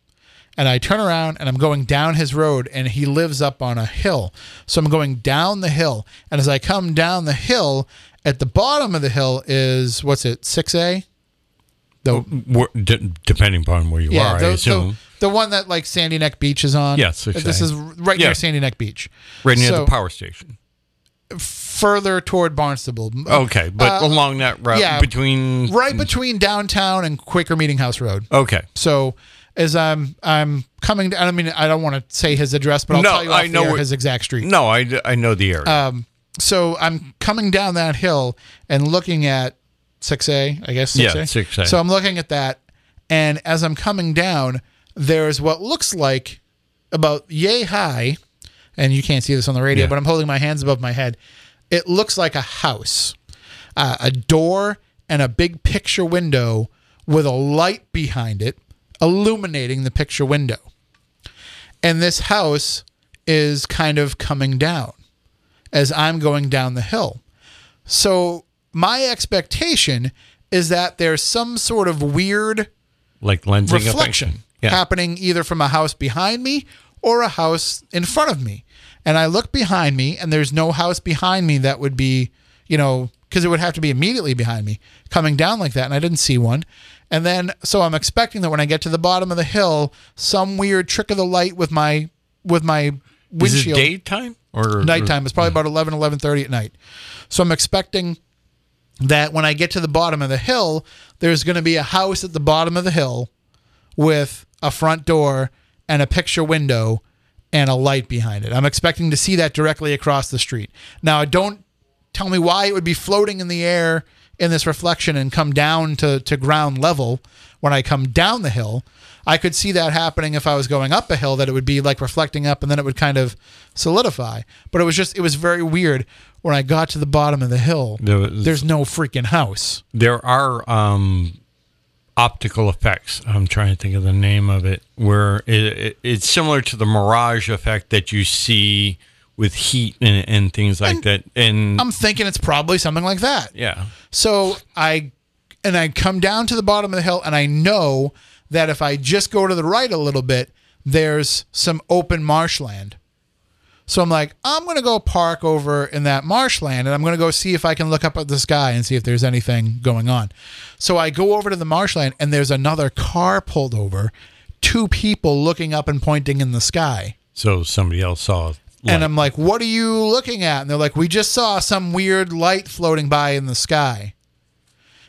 and I turn around and I'm going down his road, and he lives up on a hill. So I'm going down the hill, and as I come down the hill, at the bottom of the hill is what's it, six A? D- depending upon where you yeah, are, I assume. The one that like Sandy Neck Beach is on. Yes, 6A. this is right Yeah. near Sandy Neck Beach, right near so- the power station. further toward Barnstable. Okay, but Uh, along that route yeah. between right between downtown and Quaker Meeting House Road. Okay. So as I'm I'm coming down, I mean I don't want to say his address, but I'll No, tell you I know what- his exact street. No, I I know the area. Um, so I'm coming down that hill and looking at 6A, I guess 6A. Yeah, 6A. So I'm looking at that, and as I'm coming down, there's what looks like about yay high, and you can't see this on the radio, Yeah. but I'm holding my hands above my head. It looks like a house, uh, a door and a big picture window with a light behind it, illuminating the picture window. And this house is kind of coming down as I'm going down the hill. So my expectation is that there's some sort of weird like lensing reflection effect. Yeah. happening either from a house behind me or a house in front of me. And I look behind me, and there's no house behind me that would be, you know, because it would have to be immediately behind me coming down like that. And I didn't see one. And then, so I'm expecting that when I get to the bottom of the hill, some weird trick of the light with my with my windshield. Is it daytime or nighttime. It's probably about 11, 11.30 at night. So I'm expecting that when I get to the bottom of the hill, there's going to be a house at the bottom of the hill with a front door and a picture window and a light behind it. I'm expecting to see that directly across the street. Now, don't tell me why it would be floating in the air in this reflection and come down to, to ground level when I come down the hill. I could see that happening if I was going up a hill, that it would be like reflecting up and then it would kind of solidify. But it was just, it was very weird when I got to the bottom of the hill. There was- there's no freaking house. there are um, optical effects. I'm trying to think of the name of it, where it, it, it's similar to the mirage effect that you see with heat and, and things like that. And I'm thinking it's probably something like that. yeah, So I and I come down to the bottom of the hill and I know that if I just go to the right a little bit, there's some open marshland. So I'm like, I'm gonna go park over in that marshland and I'm gonna go see if I can look up at the sky and see if there's anything going on. So I go over to the marshland and there's another car pulled over, two people looking up and pointing in the sky. so somebody else saw. Light. And I'm like, what are you looking at? And they're like, we just saw some weird light floating by in the sky.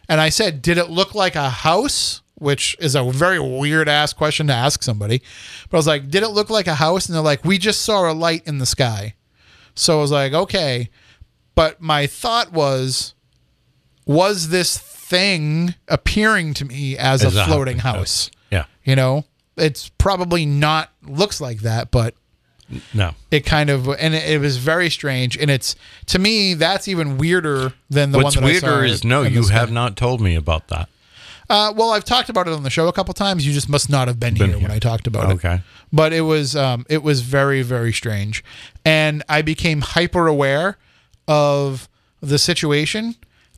And I said, did it look like a house? Which is a very weird ass question to ask somebody. But I was like, did it look like a house? And they're like, we just saw a light in the sky. So I was like, okay. But my thought was, was this thing appearing to me as, As a a floating house. house? yeah, You know, it's probably not looks like that, but no, it kind of and it, it was very strange and it's to me that's even weirder than the What's one that I weirder is no, you have not told me about that. Uh, well i've talked about it on the show a couple times you just must not have been, Been here, when i talked about it Okay. but it was um, it was very very strange and i became hyper aware of the situation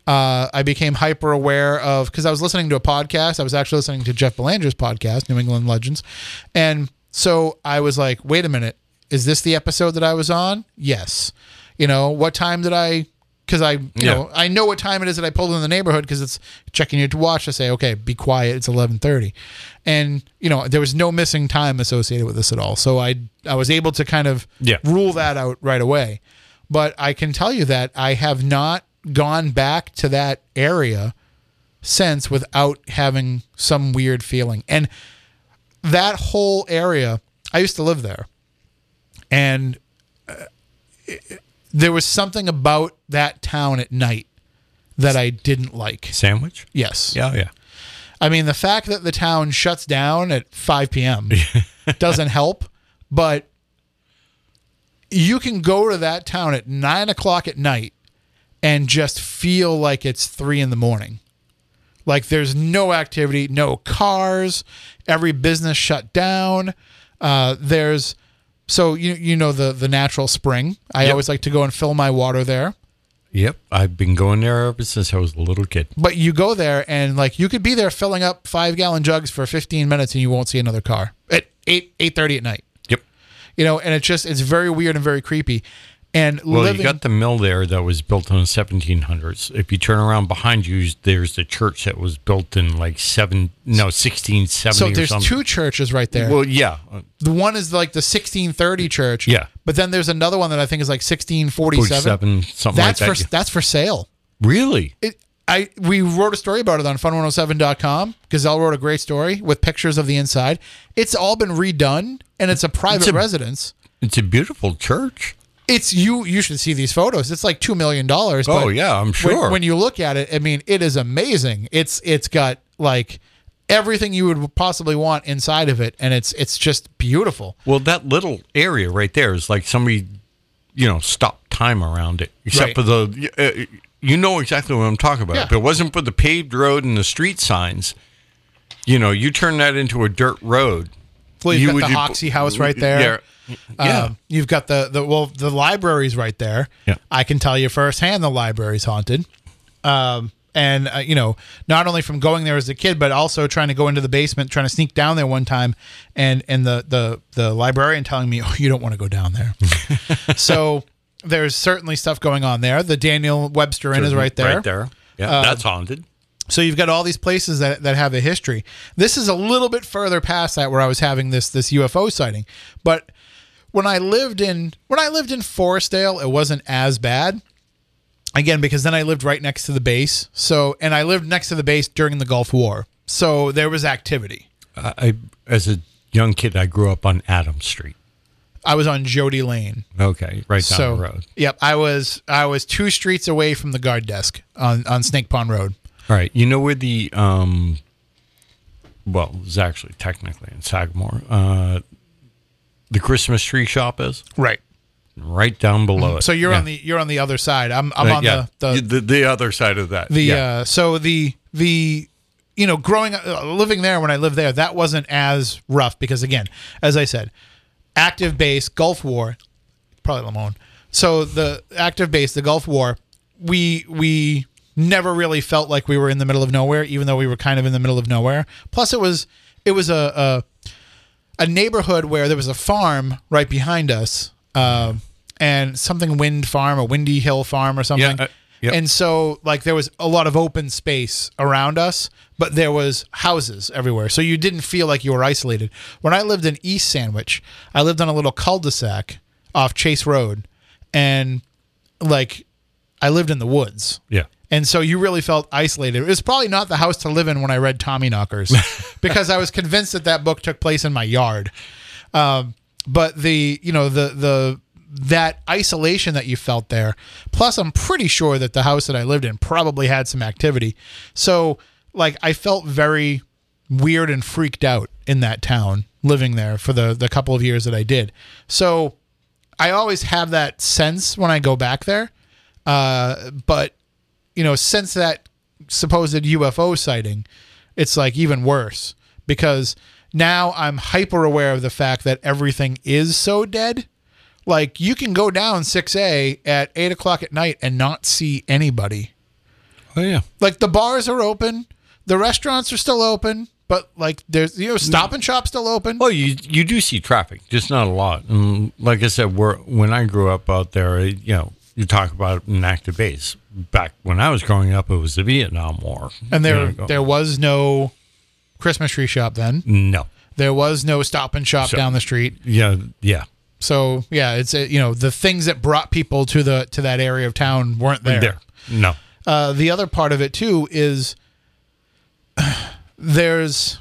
uh, I became hyper aware of because I was listening to a podcast. I was actually listening to Jeff Belanger's podcast, New England Legends, and so I was like, "Wait a minute, is this the episode that I was on?" Yes. You know what time did I? Because I, you Yeah. know, I know what time it is that I pulled in the neighborhood because it's checking your watch to say, "Okay, be quiet. It's eleven thirty, and you know there was no missing time associated with this at all. So I I was able to kind of Yeah. rule that out right away. But I can tell you that I have not gone back to that area since without having some weird feeling. And that whole area, I used to live there. And uh, it- there was something about that town at night that I didn't like. Sandwich? Yes. Yeah, yeah. I mean, the fact that the town shuts down at 5 p.m. doesn't help, but you can go to that town at 9 o'clock at night and just feel like it's 3 in the morning. Like there's no activity, no cars, every business shut down. Uh, there's so you you know the the natural spring. I Yep. always like to go and fill my water there. Yep, I've been going there ever since I was a little kid. But you go there and like you could be there filling up five gallon jugs for 15 minutes and you won't see another car at eight eight thirty at night. Yep. You know, and it's just it's very weird and very creepy. And Well, living, you got the mill there that was built in the 1700s. If you turn around behind you, there's the church that was built in like seven, no, 1670 so there's two churches right there. Well, yeah, the one is like the 1630 church. Yeah. But then there's another one that I think is like 1647. something That's like for that. that's for sale. really? It, I we wrote a story about it on fun107.com. Gazelle wrote a great story with pictures of the inside. It's all been redone and it's a private a- residence. It's a beautiful church. It's you. You should see these photos. It's like two million dollars. Oh, yeah, I'm sure. When, you look at it, I mean, it is amazing. It's it's got like everything you would possibly want inside of it, and it's it's just beautiful. Well, that little area right there is like somebody, you know, stopped time around it. Except Right. for the, uh, you know exactly what I'm talking about. Yeah. If it wasn't for the paved road and the street signs, you know, you turn that into a dirt road. Well, you've you got the would- Hoxie House right there. Yeah. Yeah. Um, you've got the the well the library's right there. Yeah. I can tell you firsthand the library's haunted. Um, and uh, you know, not only from going there as a kid, but also trying to go into the basement, trying to sneak down there one time, and and the the the librarian telling me, "Oh, you don't want to go down there." so there's certainly stuff going on there. The Daniel Webster Inn is right there. Right there. Yeah, Um, that's haunted. So you've got all these places that, that have a history. This is a little bit further past that where I was having this this UFO sighting. But when I lived in when I lived in Forestdale, it wasn't as bad. Again, because then I lived right next to the base. So and I lived next to the base during the Gulf War. So there was activity. I, I, as a young kid, I grew up on Adams Street. I was on Jody Lane. Okay, right down so the road. Yep, I was I was two streets away from the guard desk on, on Snake Pond Road. All right, you know where the um, well, it's actually technically in Sagamore. Uh, the Christmas tree shop is Right. right down below it. So you're Yeah. on the you're on the other side. I'm I'm Uh, on yeah, the, the the the other side of that. the yeah. uh so the the you know growing uh, living there when i lived there that wasn't as rough because again as i said active base gulf war probably lamone so the active base the gulf war we we never really felt like we were in the middle of nowhere even though we were kind of in the middle of nowhere plus it was it was a a, a neighborhood where there was a farm right behind us um and something wind farm or windy hill farm or something. Uh, yep. and so like there was a lot of open space around us but there was houses everywhere. So you didn't feel like you were isolated. When i lived in east sandwich i lived on a little cul-de-sac off chase road. And like i lived in the woods. Yeah. And so you really felt isolated. It was probably not the house to live in when I read Tommyknockers because I was convinced that that book took place in my yard. Um, but the, you know, the, the, that isolation that you felt there, plus I'm pretty sure that the house that I lived in probably had some activity. So, like, I felt very weird and freaked out in that town living there for the, the couple of years that I did. So, I always have that sense when I go back there. Uh, but you know, since that supposed UFO sighting, it's like even worse because now I'm hyper aware of the fact that everything is so dead. Like you can go down 6A at eight o'clock at night and not see anybody. Oh yeah. Like the bars are open, the restaurants are still open, but like there's you know Stop and Shop still open. Well, you you do see traffic, just not a lot. And like I said, we're, when I grew up out there, you know, you talk about an active base. Back when I was growing up, it was the Vietnam War, And there You know, there was no Christmas tree shop then. no, There was no Stop and Shop So- down the street. yeah, yeah, So yeah, it's uh, you know the things that brought people to the to that area of town weren't there. there, no, Uh, the other part of it too is there's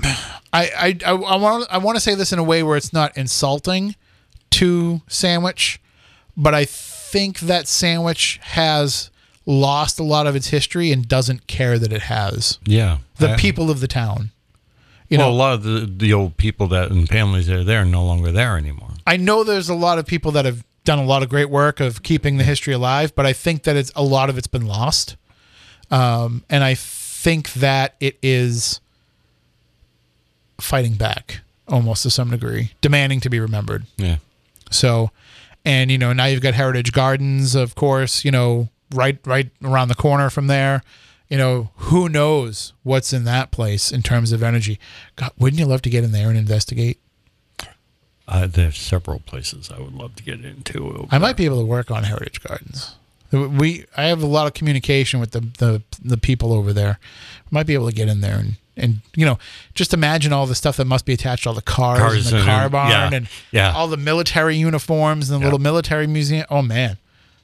I I I, I want I want to say this in a way where it's not insulting to Sandwich, but I think that Sandwich has lost a lot of its history and doesn't care that it has yeah. the I- people of the town. You well, know, a lot of the, the old people that and families that are there are no longer there anymore. I know there's a lot of people that have done a lot of great work of keeping the history alive, but I think that it's a lot of it's been lost. um, and I think that it is fighting back almost to some degree, demanding to be remembered. Yeah. So, and you know, now you've got Heritage Gardens, of course. You know, right right around the corner from there. You know, who knows what's in that place in terms of energy? God, wouldn't you love to get in there and investigate? Uh, there's several places I would love to get into. I might be able to work on Heritage Gardens. We, I have a lot of communication with the the, the people over there. Might be able to get in there and and you know just imagine all the stuff that must be attached to all the cars, Cars and the and- car barn yeah, and yeah. all the military uniforms and the Yeah. little military museum. Oh man,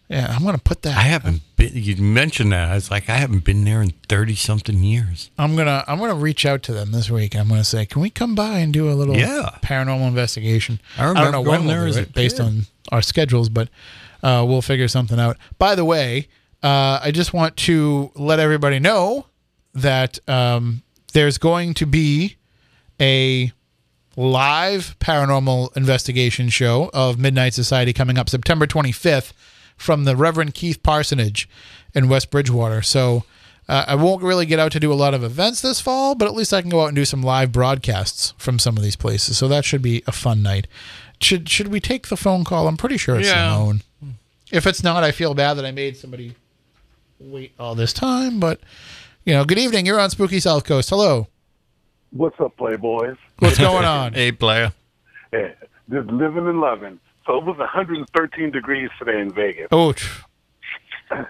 yeah, I'm gonna put that. I haven't been. You mentioned that. I was like, I haven't been there in thirty something years. I'm gonna I'm gonna reach out to them this week. I'm gonna say, can we come by and do a little Yeah. paranormal investigation? I I don't know going when we'll there do as a it based kid. on our schedules, but uh, we'll figure something out. By the way, uh, I just want to let everybody know that um, there's going to be a live paranormal investigation show of Midnight Society coming up September 25th from the Reverend Keith Parsonage in West Bridgewater. So uh, I won't really get out to do a lot of events this fall, but at least I can go out and do some live broadcasts from some of these places. So that should be a fun night. Should should we take the phone call? I'm pretty sure it's Yeah. Simone. If it's not, I feel bad that I made somebody wait all this time. But you know, good evening. You're on Spooky South Coast. Hello. What's up, Playboys? What's going on? Hey, player. Yeah, just living and loving. So it was 113 degrees today in Vegas. Oh.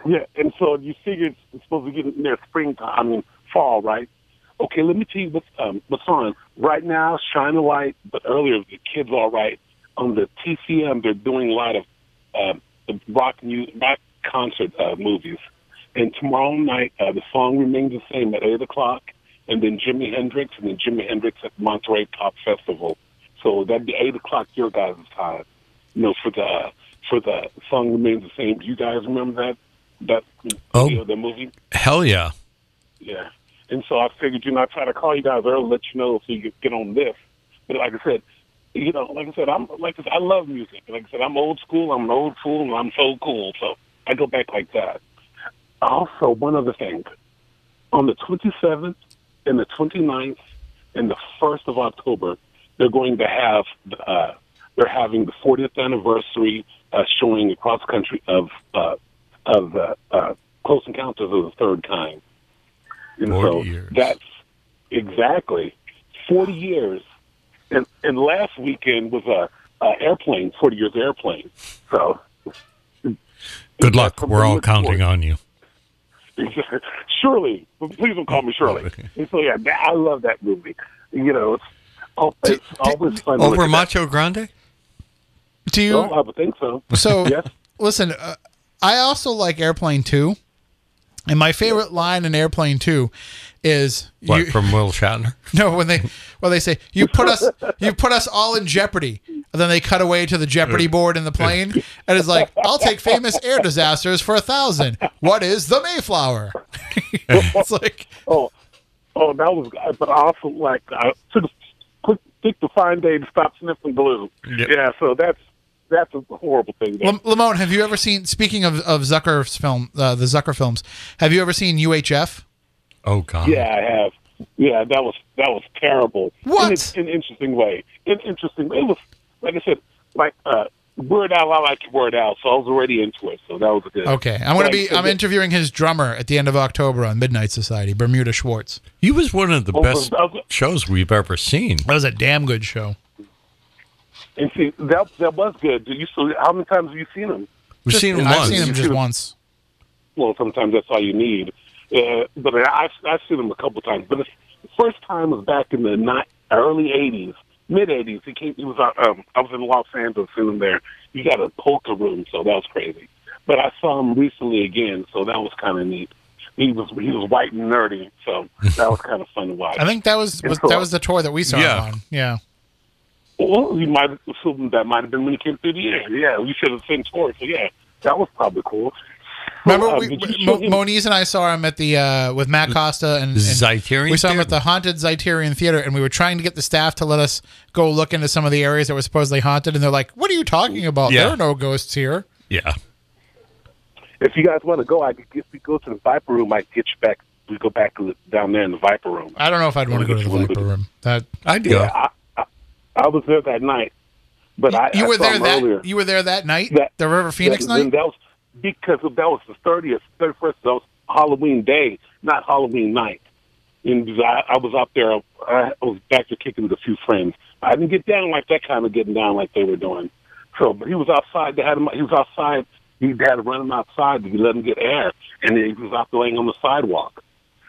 Yeah, and so you figure it's supposed to get near springtime. I mean, fall, right? Okay, let me tell you what's um, what's on right now. Shine a light, but earlier the kids all right on the TCM. They're doing a lot of uh, the rock new rock concert uh, movies, and tomorrow night uh, the song remains the same at eight o'clock, and then Jimi Hendrix, and then Jimi Hendrix at Monterey Pop Festival. So that'd be eight o'clock your guys' time. You know, for the for the song remains the same. Do you guys remember that that Oh. video, the movie? Hell yeah. Yeah. And so I figured, you know, I try to call you guys early, let you know so you could get on this. But like I said, you know, like I said, I'm like I said, I love music. Like I said, I'm old school. I'm an old fool, and I'm so cool. So I go back like that. Also, one other thing. On the 27th and the 29th and the 1st of October, they're going to have uh, they're having the 40th anniversary uh, showing across country of uh, of uh, uh, Close Encounters of the Third Kind. And 40 so years. that's exactly 40 years. And, and last weekend was a, airplane, 40 years airplane. So Good luck. We're all counting on you. Shirley, but please don't call me Shirley. And so yeah, that, I love that movie. You know, it's, it's always fun. to Over at that. Macho Grande? do you? Oh, I would think so. So Yes. listen, uh, I also like Airplane 2. And my favorite line in Airplane 2 is What, you, from Will Shatner? no when they well they say you put us you put us all in jeopardy. And then they cut away to the Jeopardy board in the plane and it's like, I'll take famous air disasters for a thousand. What is the Mayflower? it's like Oh, oh, that was. But I also like I took a quick pick the fine day to stop sniffing glue. Yep. Yeah, so that's that's a horrible thing. Lam- Lamone, have you ever seen speaking of, of Zucker's film uh, the Zucker films, have you ever seen UHF? Oh, God. Yeah, I have. Yeah, that was that was terrible. What? In, an interesting way. In interesting. It was like I said, like uh, Weird Al. I like Weird Al, so I was already into it. So that was good. Okay. I'm gonna Like, be I'm interviewing his drummer at the end of October on Midnight Society, Bermuda Schwartz. He was one of the Oh, best but- uh, shows we've ever seen. That was a damn good show. And see, that that was good. Did you? So how many times have you seen him? We've seen him I've once. seen him just should- once. Well, sometimes that's all you need. Uh, but I've I've seen him a couple times. But the first time was back in the not early '80s, mid '80s. He came. He was out. Um, I was in Los Angeles, seeing him there. He got a polka room, so that was crazy. But I saw him recently again, so that was kind of neat. He was he was white and nerdy, so that was kind of fun to watch. I think that was, was cool. that was the tour that we saw Yeah. him on. Yeah. Well, you might assume that might have been when he came through the air. Yeah, we should have seen tour. So yeah, that was probably cool. Remember, uh, we, did you we- show Mo- Moniz and I saw him at the uh, with Matt Costa and, and Zeiterion We saw him at the haunted Zeiterion Theater, and we were trying to get the staff to let us go look into some of the areas that were supposedly haunted, and they're like, "What are you talking about? Yeah. There are no ghosts here." Yeah. if you guys want to go, I could get we go to the Viper Room. I get you back. We go back to the, down there in the Viper Room. I don't know if I'd want to go to the Viper Room. That I'd go. Yeah, I, I, I was there that night, but I you I were saw there that earlier. you were there that night, That- the River Phoenix that, night. That was because that was the thirtieth, thirty first. That was Halloween day, not Halloween night. And I, I was out there. I I was back to kicking with a few friends. I didn't get down like that kind of getting down like they were doing. So, but he was outside. They had him. He was outside. He had to run him outside to let him get air, and then he was out there laying on the sidewalk.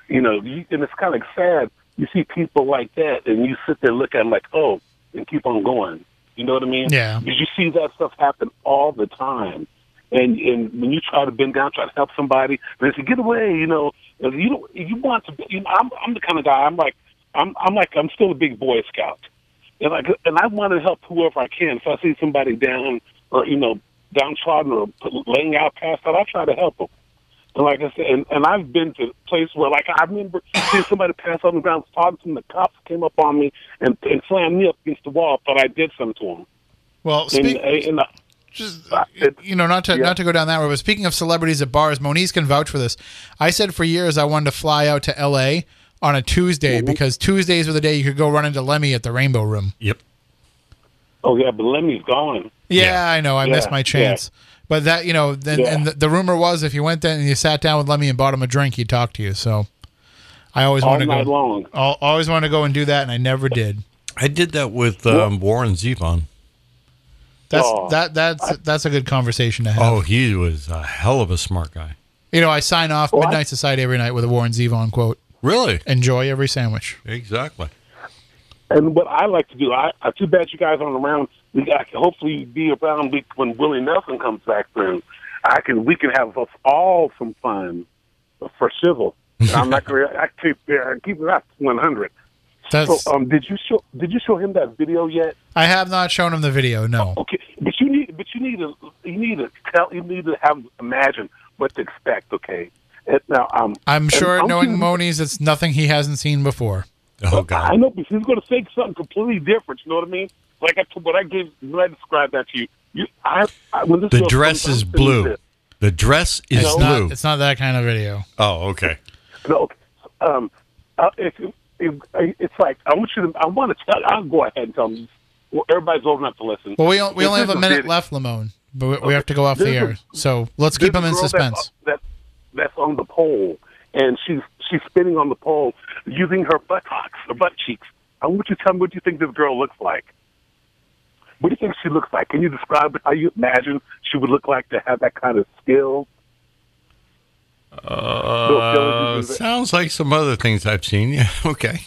You know, you, and it's kind of sad. You see people like that, and you sit there and look at them like, oh, and keep on going. You know what I mean? Yeah. Because you see that stuff happen all the time. And and when you try to bend down, try to help somebody, they say, "Get away!" You know, and you don't. You want to. Be, you know, I'm I'm the kind of guy. I'm like I'm I'm like I'm still a big Boy Scout, and like and I want to help whoever I can. If I see somebody down or you know downtrodden or laying out past out, I try to help them. And like I said, and, and I've been to places where, like, I remember seeing somebody pass on the ground, talking to them. The cops came up on me and, and slammed me up against the wall. Thought I did something to them. Well, And, speak, and, uh, just Uh, it- you know, not to yeah. not to go down that road, but speaking of celebrities at bars, Moniz can vouch for this. I said for years I wanted to fly out to L.A. on a Tuesday Mm-hmm. because Tuesdays were the day you could go run into Lemmy at the Rainbow Room. Yep. oh yeah, but Lemmy's gone. Yeah, Yeah. I know. I Yeah, missed my chance. But that, you know, then Yeah. and the, the rumor was if you went there and you sat down with Lemmy and bought him a drink, he'd talk to you. So I always all wanted to night go. long. al- always wanted to go and do that, and I never did. I did that with um, Warren Zevon. That's Oh. that that's that's a good conversation to have. Oh, he was a hell of a smart guy. You know, I sign off Well, I- Midnight Society every night with a Warren Zevon quote: Really? "Enjoy every sandwich." Exactly. And what I like to do, I, I too bad you guys aren't around. We I can hopefully be around when Willie Nelson comes back through. I can we can have us all some fun for civil. I'm not going. To. I keep keep it up 100. That's So, um, did you show did you show him that video yet? I have not shown him the video. No. Okay, but you need but you need to you need to tell you need to have imagine what to expect. Okay, And now um, I'm sure, I'm knowing thinking- Moniz, it's nothing he hasn't seen before. Oh God! I know, but he's going to say something completely different. You know what I mean? Like I, what I gave, when I described that to you, you, I, I when this The dress comes, is I'm blue. The dress is It's blue. not. It's not that kind of video. oh, okay. No, um, uh, if, it's like I want you to. I want to tell. I'll go ahead and tell them. Well, everybody's old enough to listen. Well, we we This only have a minute left, Lamone, but we, we have to go off the air. is- So let's keep him in suspense. That's, that, that's on the pole, and she's she's spinning on the pole using her buttocks, her butt cheeks. I want you to tell me what you think this girl looks like. What do you think she looks like? Can you describe how you imagine she would look like to have that kind of skill? Uh, Bill Phillips is- sounds like some other things I've seen. Yeah. Okay.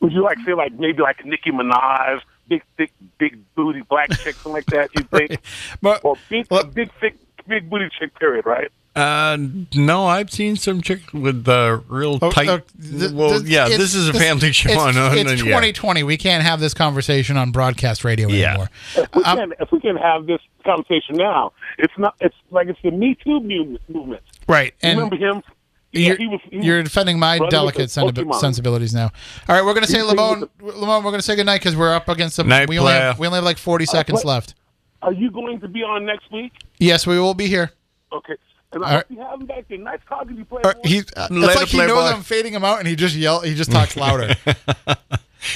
Would you like feel like maybe like Nicki Minaj, big thick, big booty black chick, something like that? You think, But or big, Well- big thick, big booty chick? Period. Right? Uh, no, I've seen some chicks with uh, real Oh, tight. oh, th- well, th- yeah, this is a family show. It's, on, on, it's yeah. 2020. We can't have this conversation on broadcast radio Yeah. anymore. If we Um, can, if we can have this conversation now, it's not. It's like it's the Me Too movement. movement. Right, You and remember him? Yeah, you're, he was. He you're defending my delicate the sensibilities now. All right, we're gonna say Lamone. Lamone, we're gonna say goodnight because we're up against the. Night, we only have, we only have like 40 seconds what- left. Are you going to be on next week? Yes, we will be here. Okay. And I All hope you have him back there. Nice talking to you, play. Or he, uh, it's Later, like he knows Playboy. I'm fading him out, and he just yell. He just talks louder.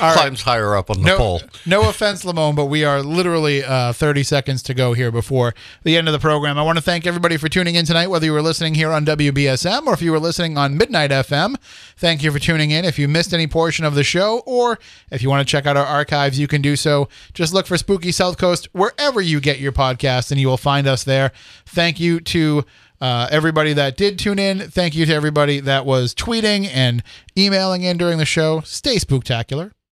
All right. Climbs higher up on the No, pole. no offense, Lamone, but we are literally uh, 30 seconds to go here before the end of the program. I want to thank everybody for tuning in tonight, whether you were listening here on WBSM or if you were listening on Midnight FM. Thank you for tuning in. If you missed any portion of the show or if you want to check out our archives, you can do so. Just look for Spooky South Coast wherever you get your podcast, and you will find us there. Thank you to uh, everybody that did tune in. Thank you to everybody that was tweeting and emailing in during the show. Stay spooktacular.